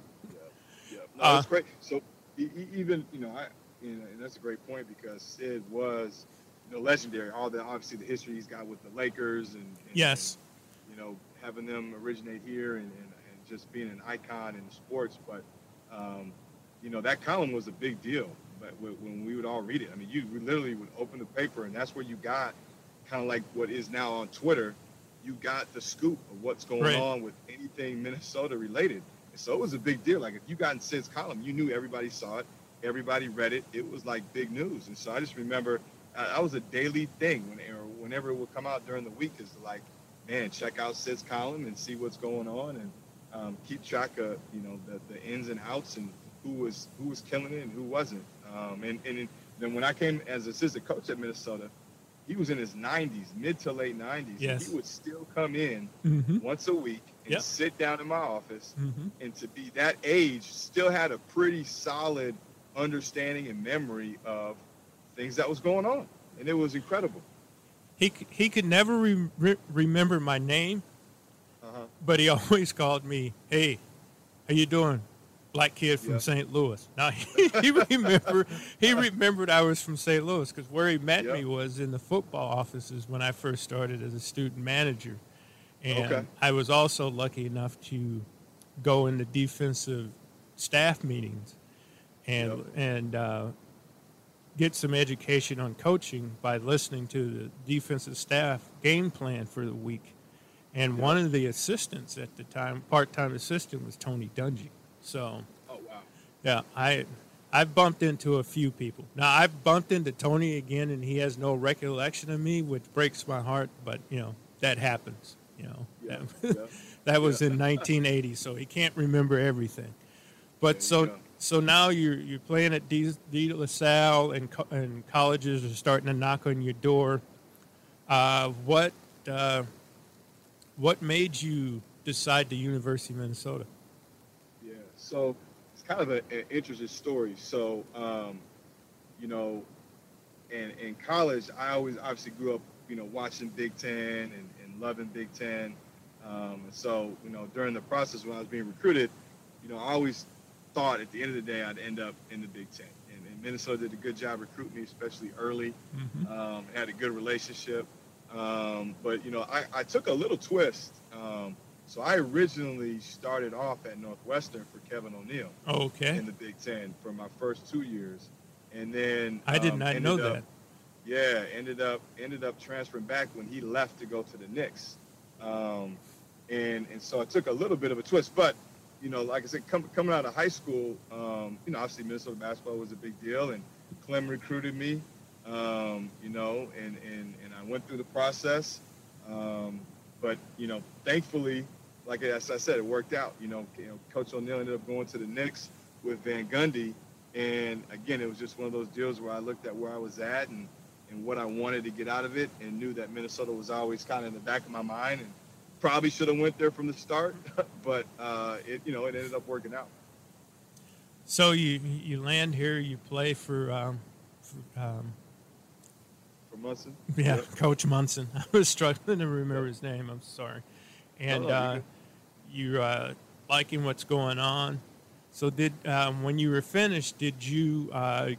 K: no,
E: Uh,
K: that's great. So e- even you know, I you know, and that's a great point because Sid was you know legendary. All the obviously the history he's got with the Lakers and, and
E: yes,
K: and, you know having them originate here and, and, and just being an icon in sports. But um, you know that column was a big deal. But when we would all read it, I mean, you literally would open the paper and that's where you got kind of like what is now on Twitter. You got the scoop of what's going
E: Right.
K: on with anything Minnesota related. And so it was a big deal. Like if you got in Sid's column, you knew everybody saw it. everybody read it. It was like big news, and so I just remember uh, that was a daily thing when or whenever it would come out during the week is like, man, check out Sid's column and see what's going on and um, keep track of you know the, the ins and outs and who was who was killing it and who wasn't. Um, and and then when I came as assistant coach at Minnesota, he was in his 90s, mid to late 90s.
E: Yes.
K: He would still come in
E: Mhm.
K: once a week and
E: Yep.
K: sit down in my office.
E: Mhm.
K: And to be that age, still had a pretty solid understanding and memory of things that was going on. And it was incredible.
E: He he could never re- re- remember my name,
K: Uh-huh.
E: but he always called me, "Hey, how you doing?" Black kid from
K: Yeah.
E: St. Louis. Now he, he remembered he remembered I was from St. Louis because where he met me was in the football offices when I first started as a student manager, and
K: Okay.
E: I was also lucky enough to go in the defensive staff meetings, and and uh, get some education on coaching by listening to the defensive staff game plan for the week. And one of the assistants at the time, part-time assistant, was Tony Dungy. So,
K: oh wow,
E: yeah, I I've bumped into a few people. Now I've bumped into Tony again, and he has no recollection of me, which breaks my heart. But you know that happens. You know that, that was in 1980, so he can't remember everything. But so so now you're you're playing at D, D La Salle, and co- and colleges are starting to knock on your door. Uh, what uh, what made you decide to University of Minnesota?
K: So it's kind of a, an interesting story. So, um, you know, in, in college, I always obviously grew up, you know, watching Big Ten and, and loving Big Ten. Um, and so, you know, during the process when I was being recruited, you know, I always thought at the end of the day I'd end up in the Big Ten. And, and Minnesota did a good job recruiting me, especially early. Um, had a good relationship. Um, but, you know, I, I took a little twist. So I originally started off at Northwestern for Kevin O'Neill.
E: Okay.
K: In the Big Ten for my first two years, and then
E: I did
K: um,
E: not know
K: up-
E: that.
K: Yeah, ended up ended up transferring back when he left to go to the Knicks, um, and and so I took a little bit of a twist. But you know, like I said, com- coming out of high school, um, you know, obviously Minnesota basketball was a big deal, and Clem recruited me, um, you know, and and and I went through the process. Um, but you know, thankfully, like as I said, it worked out. You know, you know, Coach O'Neill ended up going to the Knicks with Van Gundy, and again, it was just one of those deals where I looked at where I was at and and what I wanted to get out of it, and knew that Minnesota was always kind of in the back of my mind, and probably should have went there from the start, but uh, it you know it ended up working out.
E: So you you land here, you play for, um, for um,
K: For Monson,
E: yeah,
K: Yep.
E: Coach Monson. I was struggling to remember his name. I'm sorry. And
K: No, no,
E: uh, you're uh, liking what's going on. So did um, when you were finished, did you uh,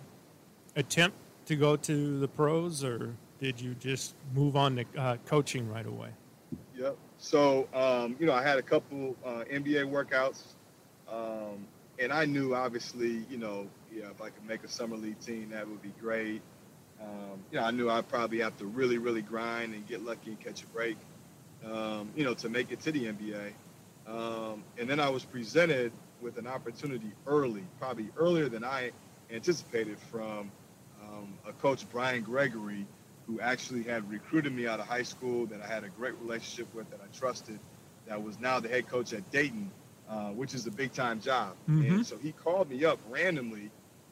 E: attempt to go to the pros, or did you just move on to uh, coaching right away?
K: Yep. So, um, you know, I had a couple uh, NBA workouts, um, and I knew obviously, you know, yeah, if I could make a summer league team, that would be great. Um, you know, I knew I'd probably have to really, really grind and get lucky and catch a break, um, you know, to make it to the NBA. Um, and then I was presented with an opportunity early, probably earlier than I anticipated from um, a coach, Brian Gregory, who actually had recruited me out of high school that I had a great relationship with, that I trusted, that was now the head coach at Dayton, uh, which is a big time job.
E: Mhm.
K: And so he called me up randomly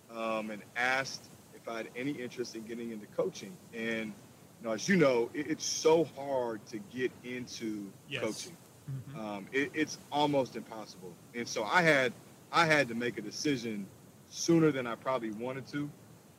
K: um, and asked if I had any interest in getting into coaching. And you know, as you know, it, it's so hard to get into
E: Yes.
K: coaching. Um, it, it's almost impossible. And so I had I had to make a decision sooner than I probably wanted to,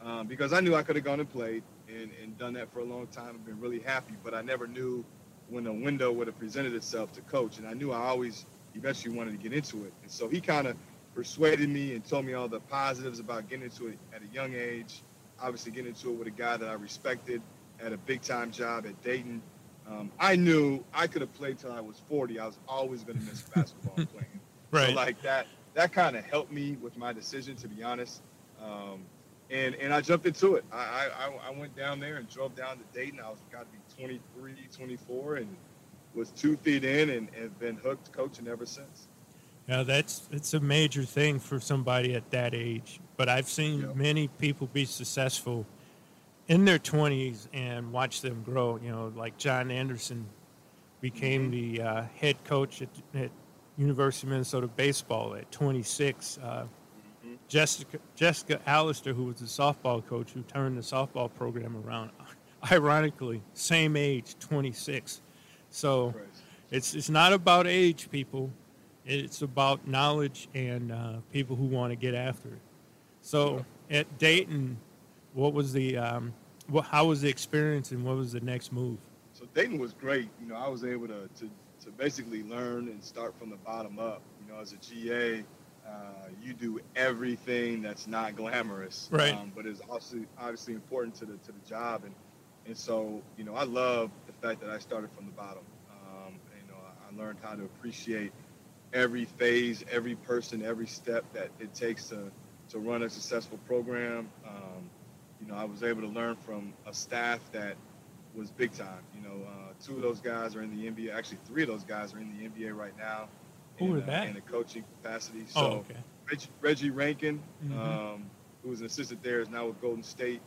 K: um, because I knew I could have gone and played and, and done that for a long time and been really happy. But I never knew when a window would have presented itself to coach, and I knew I always eventually wanted to get into it. And so he kind of persuaded me and told me all the positives about getting into it at a young age. Obviously, getting into it with a guy that I respected, at a big time job at Dayton. Um, I knew I could have played till I was 40. I was always going to miss basketball playing.
E: Right.
K: So like that, that kind of helped me with my decision, to be honest. Um, and and I jumped into it. I, I I- went down there and drove down to Dayton. I was got to be 23, 24, and was two feet in and, and been hooked coaching ever since.
E: Yeah, that's it's a major thing for somebody at that age. But I've seen many people be successful in their twenties and watch them grow. You know, like John Anderson became the uh, head coach at, at University of Minnesota baseball at 26. Uh, Jessica Jessica Allister, who was the softball coach, who turned the softball program around, ironically, same age, 26. So it's it's not about age, people. It's about knowledge and uh, people who want to get after it. So at Dayton, what was the um, what, how was the experience and what was the next move?
K: So Dayton was great. You know, I was able to, to, to basically learn and start from the bottom up. You know, as a GA, uh, you do everything that's not glamorous,
E: Right.
K: Um, but it's also obviously important to the to the job. And and so you know, I love the fact that I started from the bottom. Um, you know, I, I learned how to appreciate every phase, every person, every step that it takes to to run a successful program. Um, you know, I was able to learn from a staff that was big time. You know, uh, two of those guys are in the NBA. Actually, three of those guys are in the NBA right now.
E: Who
K: in,
E: were
K: uh, in a coaching capacity.
E: Oh,
K: So
E: okay.
K: Reggie, Reggie Rankin,
E: Mhm.
K: um, who was an assistant there, is now with Golden State.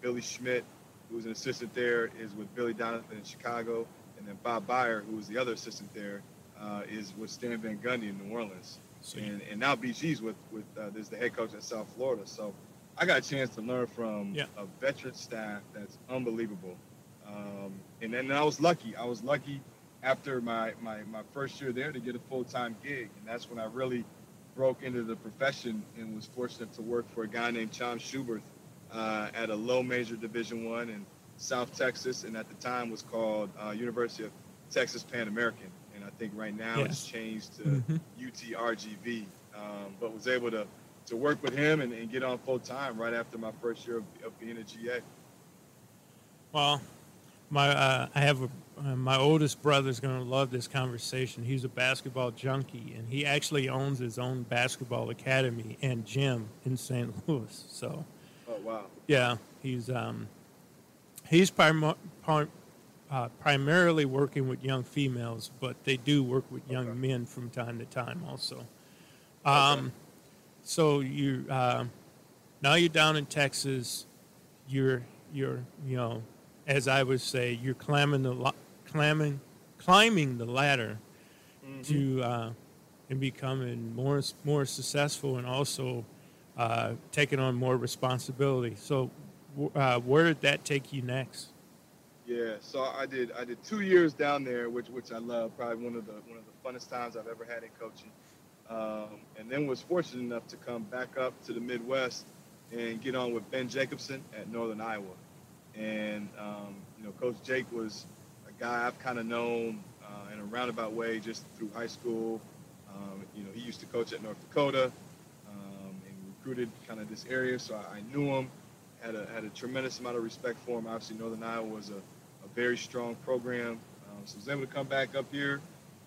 K: Billy Schmidt, who was an assistant there, is with Billy Donovan in Chicago. And then Bob Beyer, who was the other assistant there, uh, is with Stan Van Gundy in New Orleans. And, and now BG's with, with uh, this is the head coach at South Florida. So I got a chance to learn from
E: Yeah.
K: a veteran staff that's unbelievable. Um, and then I was lucky. I was lucky after my, my, my first year there to get a full time gig. And that's when I really broke into the profession and was fortunate to work for a guy named Tom Schuberth uh, at a low major Division One in South Texas, and at the time was called uh, University of Texas Pan American. And I think right now it's changed to
E: Mhm.
K: UTRGV. Um, but was able to to work with him and, and get on full time right after my first year of, of being a GA.
E: Well, my uh, I have a uh, my oldest brother's going to love this conversation. He's a basketball junkie, and he actually owns his own basketball academy and gym in St. Louis. So,
K: Oh wow.
E: yeah, he's um, he's prim- prim- uh, primarily working with young females, but they do work with young men from time to time also. Um, so you uh, now you're down in Texas. You're you're you know, as I would say, you're climbing the climbing climbing the ladder to uh, and becoming more more successful and also uh, taking on more responsibility. So, uh, where did that take you next?
K: Yeah, so I did I did two years down there, which which I love, probably one of the one of the funnest times I've ever had in coaching. Um, and then was fortunate enough to come back up to the Midwest and get on with Ben Jacobson at Northern Iowa. And um, you know, Coach Jake was a guy I've kind of known uh, in a roundabout way just through high school. Um, you know, he used to coach at North Dakota um, and recruited kind of this area, so I, I knew him. Had a had a tremendous amount of respect for him. Obviously, Northern Iowa was a, a very strong program, um, so I was able to come back up here,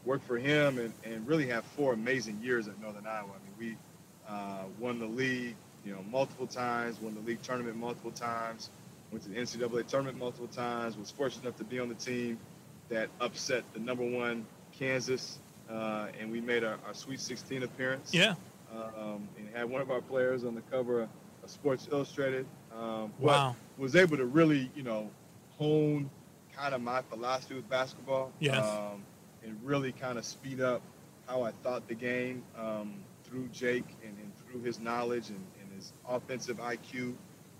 K: work for him, and, and really have four amazing years at Northern Iowa. I mean, we uh, won the league, you know, multiple times, won the league tournament multiple times, went to the NCAA tournament multiple times. Was fortunate enough to be on the team that upset the number one Kansas, uh, and we made our, our Sweet 16 appearance.
E: Yeah.
K: Um, and had one of our players on the cover of, of Sports Illustrated. Um,
E: Wow.
K: Was able to really, you know, hone kind of my philosophy with basketball.
E: Yes.
K: Um, and really kind of speed up how I thought the game um, through Jake and, and through his knowledge and, and his offensive IQ.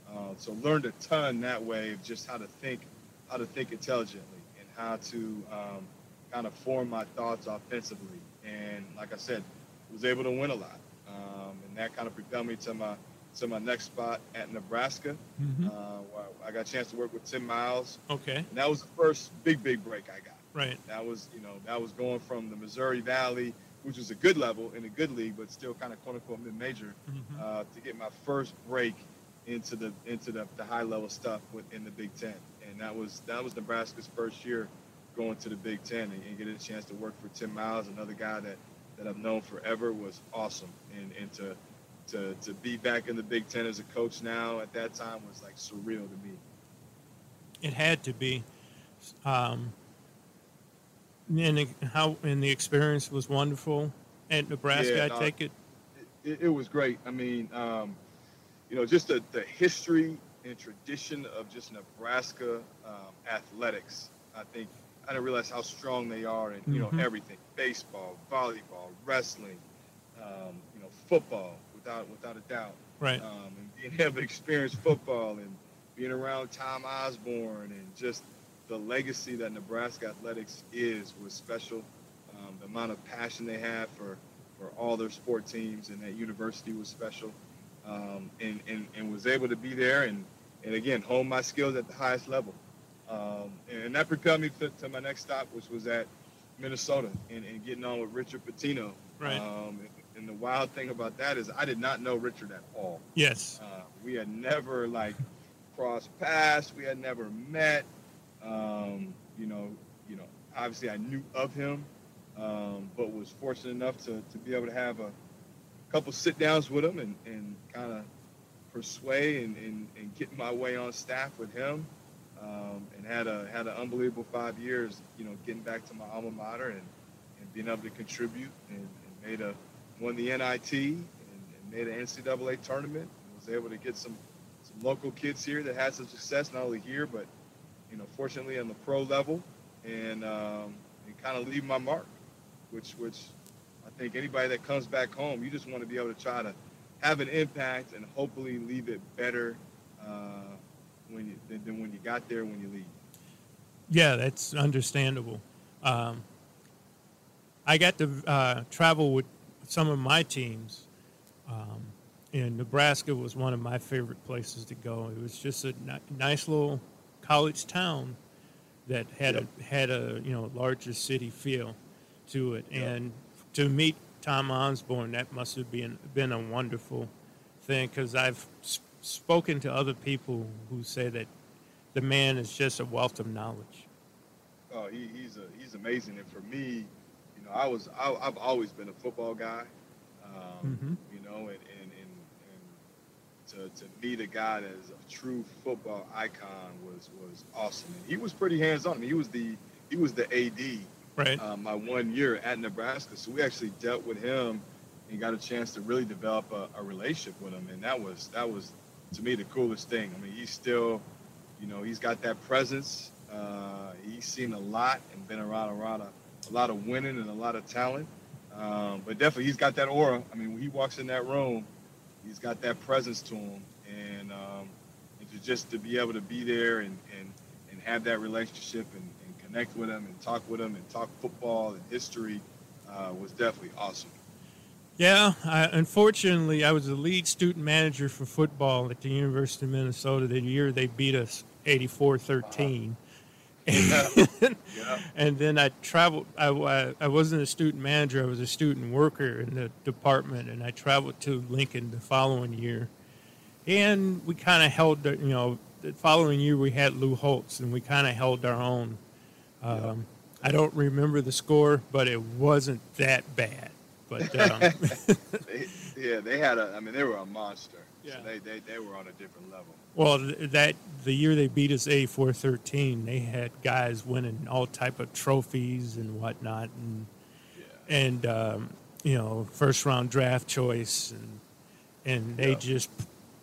K: Uh, so learned a ton that way of just how to think, how to think intelligently and how to um, kind of form my thoughts offensively. And like I said, was able to win a lot. Um, and that kind of propelled me to my to my next spot at Nebraska.
E: Mhm.
K: Uh, where I got a chance to work with Tim Miles.
E: Okay.
K: And that was the first big, big break I got.
E: Right.
K: That was, you know, that was going from the Missouri Valley, which was a good level in a good league, but still kind of quote unquote mid major,
E: Mhm.
K: uh, to get my first break into the into the, the high level stuff within the Big Ten. And that was that was Nebraska's first year going to the Big Ten and, and getting a chance to work for Tim Miles, another guy that, that I've known forever was awesome. And and to to to be back in the Big Ten as a coach now at that time was like surreal to me.
E: It had to be. Um, and it- how and the experience was wonderful, At Nebraska,
K: Yeah,
E: I
K: no,
E: take it.
K: It, it was great. I mean, um, you know, just the, the history and tradition of just Nebraska um, athletics. I think I didn't realize how strong they are in you know
E: Mhm.
K: everything: baseball, volleyball, wrestling, um, you know, football, without without a doubt.
E: Right.
K: Um, and being able to experience football and being around Tom Osborne and just the legacy that Nebraska athletics is was special. Um, the amount of passion they have for, for all their sport teams and that university was special. Um, and, and, and was able to be there and, and again, hone my skills at the highest level. Um, and that propelled me to, to my next stop, which was at Minnesota and, and getting on with Richard Pitino.
E: Right.
K: Um, and, and the wild thing about that is I did not know Richard at all.
E: Yes.
K: Uh, we had never like crossed paths. We had never met. Um, you know, you know. Obviously, I knew of him, um, but was fortunate enough to, to be able to have a couple sit downs with him and, and kind of persuade and, and, and get my way on staff with him. Um, and had a had an unbelievable five years. You know, getting back to my alma mater and, and being able to contribute and, and made a won the NIT and, and made an NCAA tournament. And was able to get some some local kids here that had some success not only here but you know fortunately on the pro level and um, and kind of leave my mark, which which I think anybody that comes back home, you just want to be able to try to have an impact and hopefully leave it better uh, when you than, than when you got there when you leave.
E: Yeah, that's understandable. Um, I got to uh, travel with some of my teams, um, and Nebraska was one of my favorite places to go. It was just a ni- nice little college town that had a had a you know larger city feel to it, and to meet Tom Osborne, that must have been been a wonderful thing because I've s- spoken to other people who say that the man is just a wealth of knowledge.
K: Oh, he, he's a he's amazing, and for me, you know, I was I, I've always been a football guy, um,
E: Mhm.
K: you know, and to, to meet a guy that is a true football icon was was awesome. And he was pretty hands on. I mean, he was the he was the AD
E: Right.
K: uh, my one year at Nebraska, so we actually dealt with him and got a chance to really develop a, a relationship with him, and that was that was to me the coolest thing. I mean, he's still, you know, he's got that presence. Uh, he's seen a lot and been around around a, a lot of winning and a lot of talent. Um, but definitely, he's got that aura. I mean, when he walks in that room, he's got that presence to him, and, um, and to just to be able to be there and and, and have that relationship and, and connect with him and talk with him and talk football and history uh, was definitely awesome.
E: Yeah, I, unfortunately, I was the lead student manager for football at the University of Minnesota the year they beat us 84 13. And then I traveled, I, I, I wasn't a student manager, I was a student worker in the department, and I traveled to Lincoln the following year. And we kind of held, the, you know, the following year we had Lou Holtz, and we kind of held our own. Um, I don't remember the score, but it wasn't that bad. But um,
K: they, yeah, they had a. I mean, they were a monster.
E: Yeah.
K: So they, they they were on a different level.
E: Well, that the year they beat us eighty four thirteen, they had guys winning all type of trophies and whatnot, and and um, you know first round draft choice, and and they just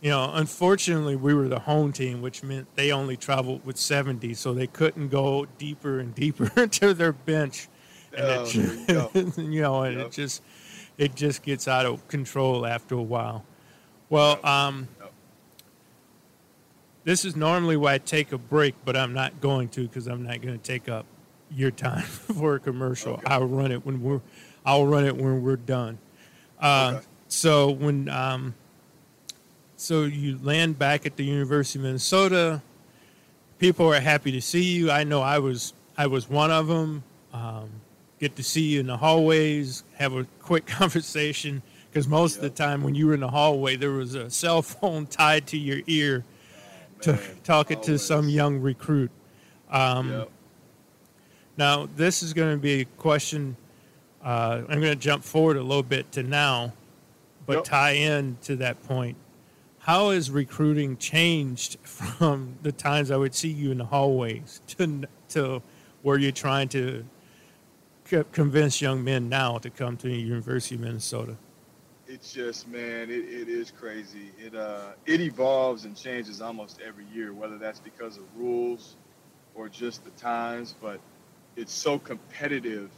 E: you know unfortunately we were the home team, which meant they only traveled with seventy, so they couldn't go deeper and deeper into their bench, and
K: Oh,
E: it,
K: you
E: you know, and
K: Yep.
E: it just it just gets out of control after a while. Well, um, this is normally why I take a break, but I'm not going to because I'm not going to take up your time for a commercial. I'll run it when we're I'll run it when we're done. Uh, So when um, so you land back at the University of Minnesota, people are happy to see you. I know I was I was one of them. Um, get to see you in the hallways, have a quick conversation because most of the time when you were in the hallway, there was a cell phone tied to your ear, to talk it to some young recruit. Um, Now this is going to be a question. Uh, I'm going to jump forward a little bit to now, but
K: Yep.
E: tie in to that point. How has recruiting changed from the times I would see you in the hallways to to where you're trying to co- convince young men now to come to the University of Minnesota?
K: It's just man, it, it is crazy. It uh it evolves and changes almost every year, whether that's because of rules or just the times, but it's so competitive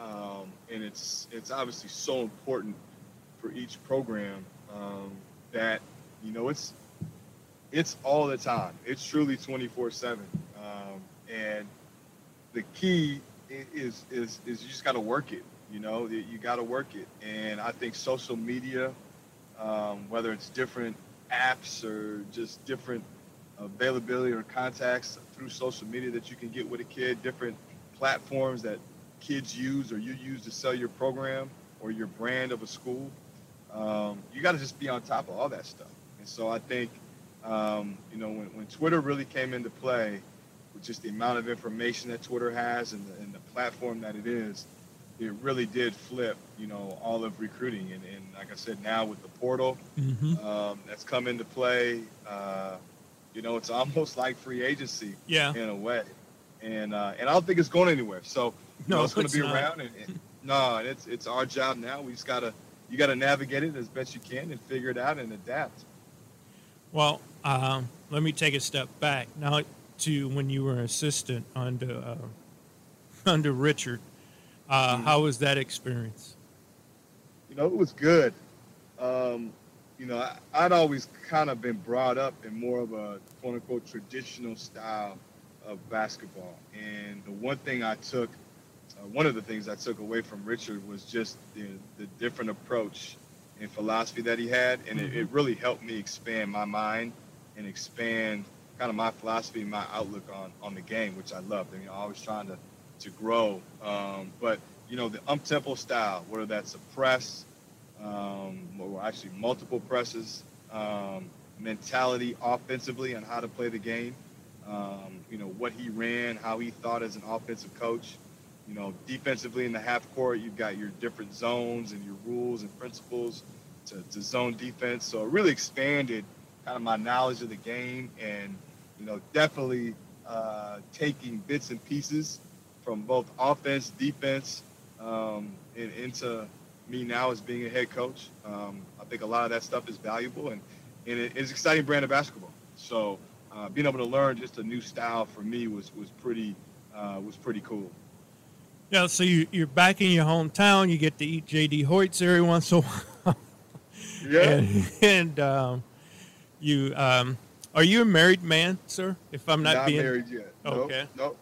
K: um, and it's it's obviously so important for each program um, that you know it's it's all the time. It's truly 24/7, um, and the key is is is you just got to work it. You know, you, got to work it, and I think social media, um, whether it's different apps or just different availability or contacts through social media that you can get with a kid, different platforms that kids use or you use to sell your program or your brand of a school. Um, you got to just be on top of all that stuff. And so I think, um, you know, when, when Twitter really came into play, with just the amount of information that Twitter has and the, and the platform that it is, it really did flip, you know, all of recruiting. And, and like I said, now with the portal
E: Mhm.
K: um, that's come into play, uh, you know, it's almost like free agency
E: Yeah.
K: in a way. And uh, and I don't think it's going anywhere. So
E: No,
K: know, it's going to be
E: not.
K: around. And, and no, and it's it's our job now. We just gotta you gotta navigate it as best you can and figure it out and adapt.
E: Well, um, let me take a step back now to when you were an assistant under uh, under Richard. Uh,
K: Mhm.
E: How was that experience?
K: you know, it was good. Um, you know, I, I'd always kind of been brought up in more of a quote unquote traditional style of basketball. And the one thing I took, uh, one of the things I took away from Richard was just the, the different approach and philosophy that he had. And it, it really helped me expand my mind and expand kind of my philosophy and my outlook on, on the game, which I loved. I mean, I was trying to, to grow. Um, but, you know, the up-tempo style, whether that's a press, um, or actually multiple presses, um, mentality offensively on how to play the game, um, you know, what he ran, how he thought as an offensive coach. You know, defensively in the half court, you've got your different zones and your rules and principles to, to zone defense. So it really expanded kind of my knowledge of the game and, you know, definitely uh, taking bits and pieces from both offense, defense, um, and into me now as being a head coach. Um, I think a lot of that stuff is valuable and, and it- it's an exciting brand of basketball. So uh, being able to learn just a new style for me was was pretty uh, was pretty cool.
E: Yeah, so you, you're back in your hometown. You get to eat JD Hoyts every once in a while.
K: Yeah.
E: And, and um, you um, are you a married man, sir? If I'm not,
K: Not
E: being
K: married yet.
E: Okay.
K: Nope. Nope.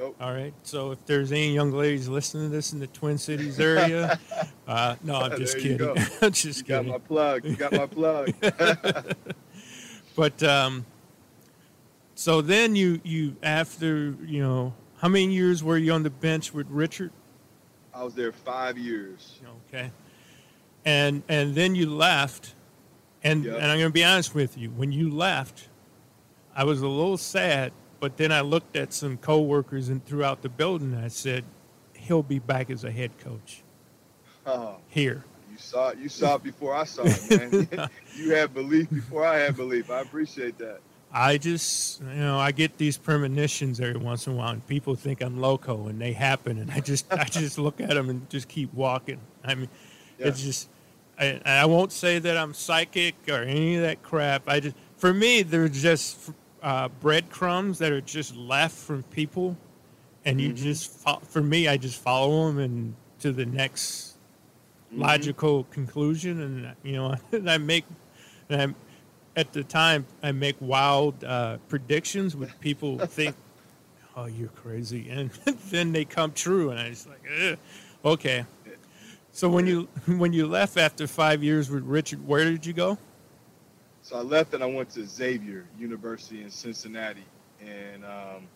E: All right. So if there's any young ladies listening to this in the Twin Cities area, uh, no, I'm just
K: There you
E: kidding.
K: go.
E: I'm just
K: You got my plug. You got my plug.
E: But um, so then you you after you know how many years were you on the bench with Richard?
K: I was there five years.
E: Okay. And and then you left, and
K: Yep.
E: and I'm going to be honest with you. When you left, I was a little sad, but then I looked at some coworkers and throughout the building. I said, he'll be back as a head coach
K: Oh,
E: here.
K: you saw it. You saw it before I saw it, man. you had belief before I had belief. I appreciate that.
E: I just, you know, I get these premonitions every once in a while, and people think I'm loco, and they happen, and I just, I just look at them and just keep walking. I mean, it's just, I, I won't say that I'm psychic or any of that crap. I just, for me, they're just uh, breadcrumbs that are just left from people, and you just, fo- for me, I just follow them and to the next logical conclusion, and you know, and I make, and I at the time I make wild uh, predictions which people think, "Oh, you're crazy," and then they come true, and I just like, Ugh. okay. So when you when you left after five years with Richard, where did you go?
K: So I left and I went to Xavier University in Cincinnati, and um,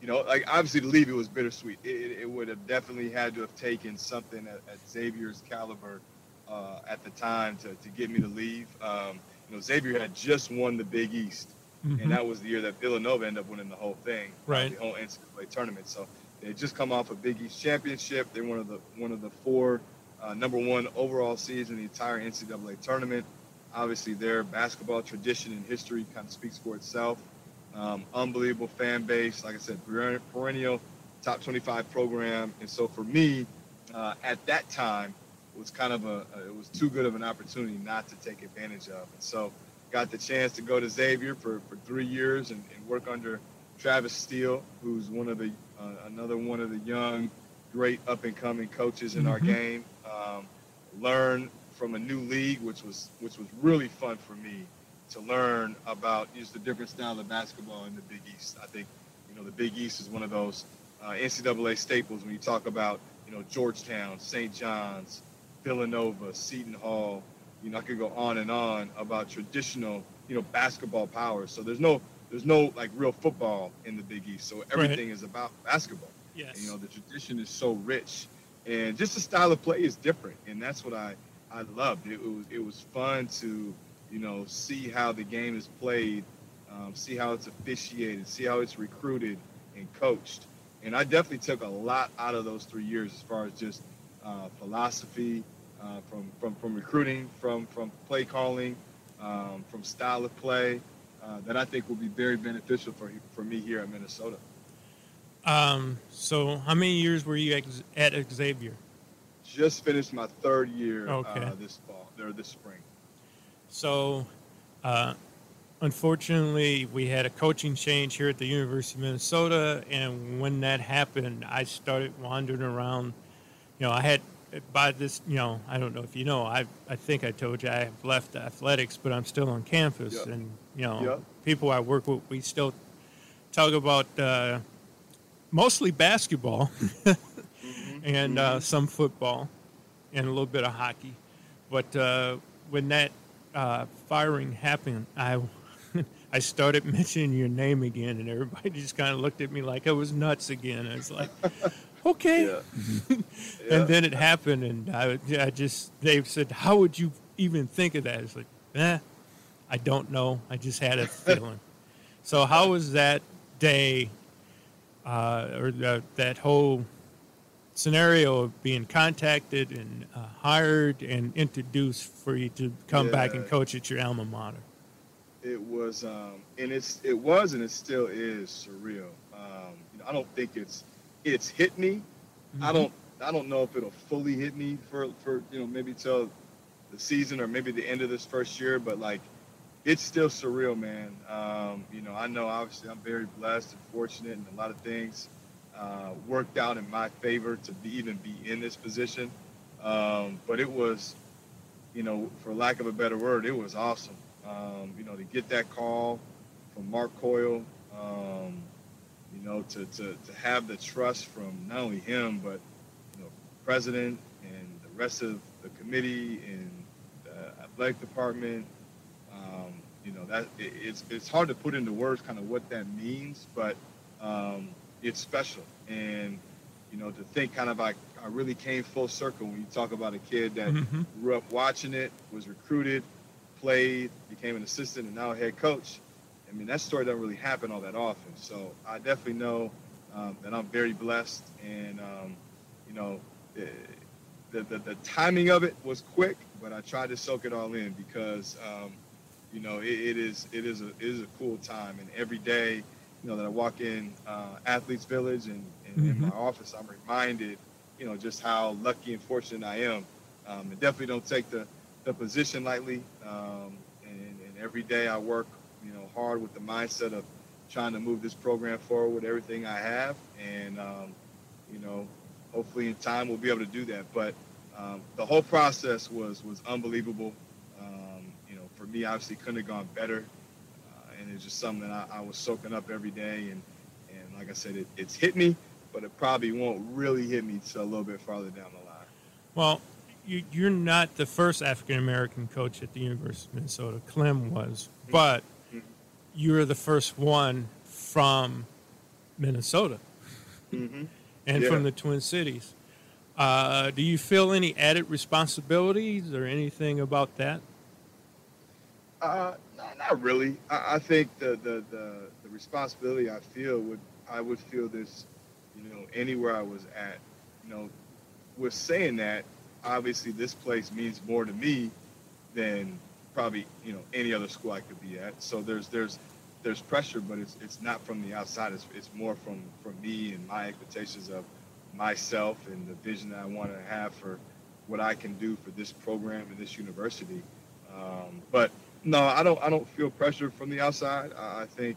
K: you know, like obviously to leave it was bittersweet. It, it, would have definitely had to have taken something at, at Xavier's caliber uh, at the time to, to get me to leave. Um, you know, Xavier had just won the Big East,
E: Mhm.
K: and that was the year that Villanova ended up winning the whole thing, uh,
E: Right.
K: The whole NCAA tournament. So they had just come off a Big East championship. They're one of the one of the four uh, number one overall seeds in the entire NCAA tournament. Obviously, their basketball tradition and history kind of speaks for itself. Um, unbelievable fan base, like I said, perennial top 25 program. And so for me, uh, at that time, it was kind of a, it was too good of an opportunity not to take advantage of. And so got the chance to go to Xavier for, for three years and, and work under Travis Steele, who's one of the, uh, another one of the young, great up and coming coaches in our
E: Mhm.
K: game. Um, learn from a new league, which was, which was really fun for me to learn about just the different style of basketball in the Big East. I think, you know, the Big East is one of those uh, NCAA staples when you talk about, you know, Georgetown, St. John's, Villanova, Seton Hall. You know, I could go on and on about traditional, you know, basketball powers. So there's no, there's no like real football in the Big East. So everything is about basketball.
E: Yes.
K: You know, the tradition is so rich, and just the style of play is different, and that's what I I loved. It was it was fun to you know see how the game is played, um, see how it's officiated, see how it's recruited and coached, and I definitely took a lot out of those three years as far as just uh, philosophy, uh, from from from recruiting, from from play calling, um, from style of play. Uh, that I think will be very beneficial for for me here at Minnesota.
E: Um, so how many years were you ex- at Xavier?
K: Just finished my third year
E: Okay.
K: uh, this fall or this spring.
E: So, uh, unfortunately, we had a coaching change here at the University of Minnesota, and when that happened, I started wandering around. You know, I had by this, you know, I don't know if you know, I I think I told you I have left athletics, but I'm still on campus,
K: Yep.
E: and you know,
K: Yep.
E: people I work with, we still talk about uh, mostly basketball and uh, some football and a little bit of hockey. But uh, when that uh, firing happened, I I started mentioning your name again, and everybody just kind of looked at me like I was nuts again. I was like, okay. and then it happened, and I, I just they said, how would you even think of that? It's like, eh, I don't know. I just had a feeling. so how was that day, uh, or that whole scenario of being contacted and uh, hired and introduced for you to come back and coach at your alma mater?
K: It was, um, and it's it was, and it still is surreal. Um, you know, I don't think it's it's hit me. I
E: Mhm.
K: don't I don't know if it'll fully hit me for for you know maybe till the season or maybe the end of this first year, but like it's still surreal, man. Um, you know, I know obviously I'm very blessed and fortunate, and a lot of things uh, worked out in my favor to be, even be in this position. Um, but it was, you know, for lack of a better word, it was awesome. Um, you know, to get that call from Mark Coyle, um, you know, to, to, to have the trust from not only him, but, you know, president and the rest of the committee and the athletic department, um, you know, that it, it's, it's hard to put into words kind of what that means, but um, it's special. And, you know, to think kind of I, I really came full circle when you talk about a kid that
E: Mhm.
K: grew up watching it, was recruited, played, became an assistant, and now a head coach. I mean, that story doesn't really happen all that often. So I definitely know um, that I'm very blessed, and um, you know, the, the, the the timing of it was quick, but I tried to soak it all in because um, you know it, it is it is a it is a cool time, and every day, you know, that I walk in uh, Athletes Village and, and in my office, I'm reminded, you know, just how lucky and fortunate I am. Um, and definitely don't take the, the position lightly. Um, and, and every day I work, you know, hard with the mindset of trying to move this program forward with everything I have. And, um, you know, hopefully in time we'll be able to do that. But um, the whole process was was unbelievable. Um, you know, for me, obviously couldn't have gone better. And it's just something that I, I was soaking up every day. And, and like I said, it, it's hit me, but it probably won't really hit me till a little bit farther down the line.
E: Well, you, you're not the first African American coach at the University of Minnesota. Clem was, but you're the first one from Minnesota
K: Mm-hmm.
E: and
K: Yeah.
E: from the Twin Cities. Uh, do you feel any added responsibilities or anything about that?
K: Uh, not, really. I, I think the, the, the, the responsibility I feel would I would feel this, you know, anywhere I was at. You know, with saying that, obviously this place means more to me than probably you know any other school I could be at. So there's there's there's pressure, but it's it's not from the outside. It's it's more from from me and my expectations of myself and the vision that I want to have for what I can do for this program and this university. Um, but no, I don't I don't feel pressure from the outside. I, think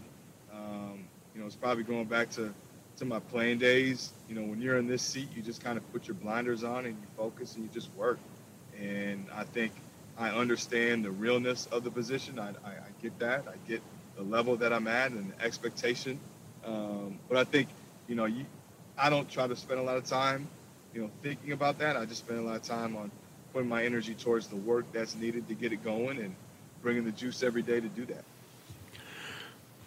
K: um, you know it's probably going back to to my playing days. You know, when you're in this seat, you just kind of put your blinders on and you focus and you just work. And I think I understand the realness of the position. I, I, I get that. I get the level that I'm at and the expectation. Um, but I think, you know, you, I don't try to spend a lot of time, you know, thinking about that. I just spend a lot of time on putting my energy towards the work that's needed to get it going and bringing the juice every day to do that.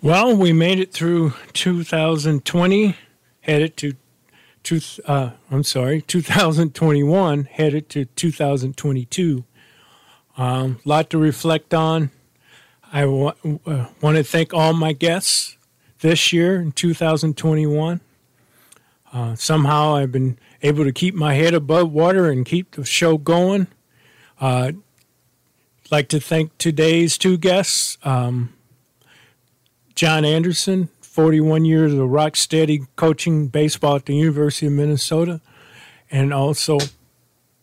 E: Well, we made it through 2020, headed to, uh, I'm sorry, 2021, headed to 2022. A um, lot to reflect on. I w- uh, want to thank all my guests this year in 2021. Uh, somehow I've been able to keep my head above water and keep the show going. Like to thank today's two guests. Um, John Anderson, 41 years of rock steady coaching baseball at the University of Minnesota, and also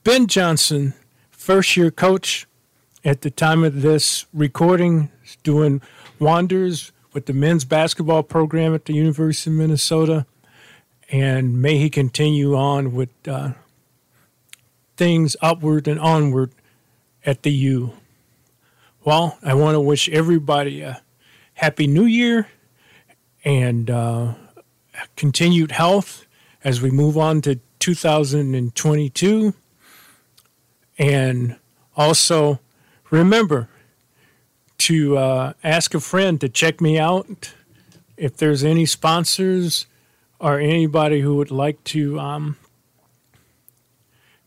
E: Ben Johnson, first year coach at the time of this recording, doing wonders with the men's basketball program at the University of Minnesota. And may he continue on with uh, things upward and onward at the U. Well, I want to wish everybody a happy new year and uh, continued health as we move on to 2022. And also remember to uh, ask a friend to check me out if there's any sponsors or anybody who would like to um,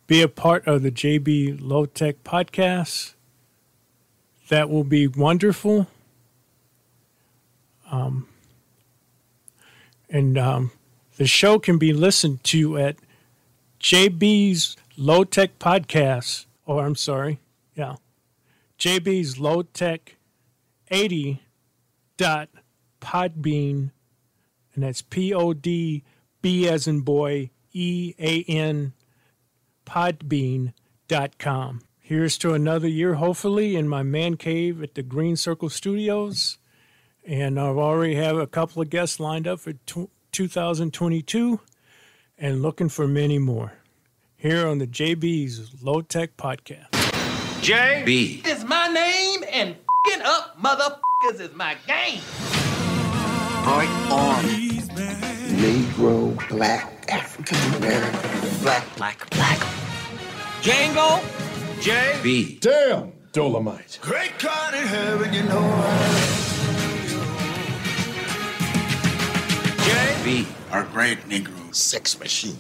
E: be a part of the JB Low Tech podcast. That will be wonderful. Um, and um, the show can be listened to at JB's Low Tech Podcast, or I'm sorry, yeah, JB's Low Tech 80 dot Podbean, and that's P O D B as in boy E A N Podbean.com. Here's to another year, hopefully, in my man cave at the Green Circle Studios and I've already have a couple of guests lined up for t- 2022 and looking for many more here on the JB's Low Tech Podcast.
A: JB is my name and fing up motherfuckers is my game.
C: Right arm. Negro, black, African American, black,
B: black, black.
A: Django, JB.
C: Damn, Dolomite. Great God in heaven, you know I
A: JB.
C: Our great Negro sex machine.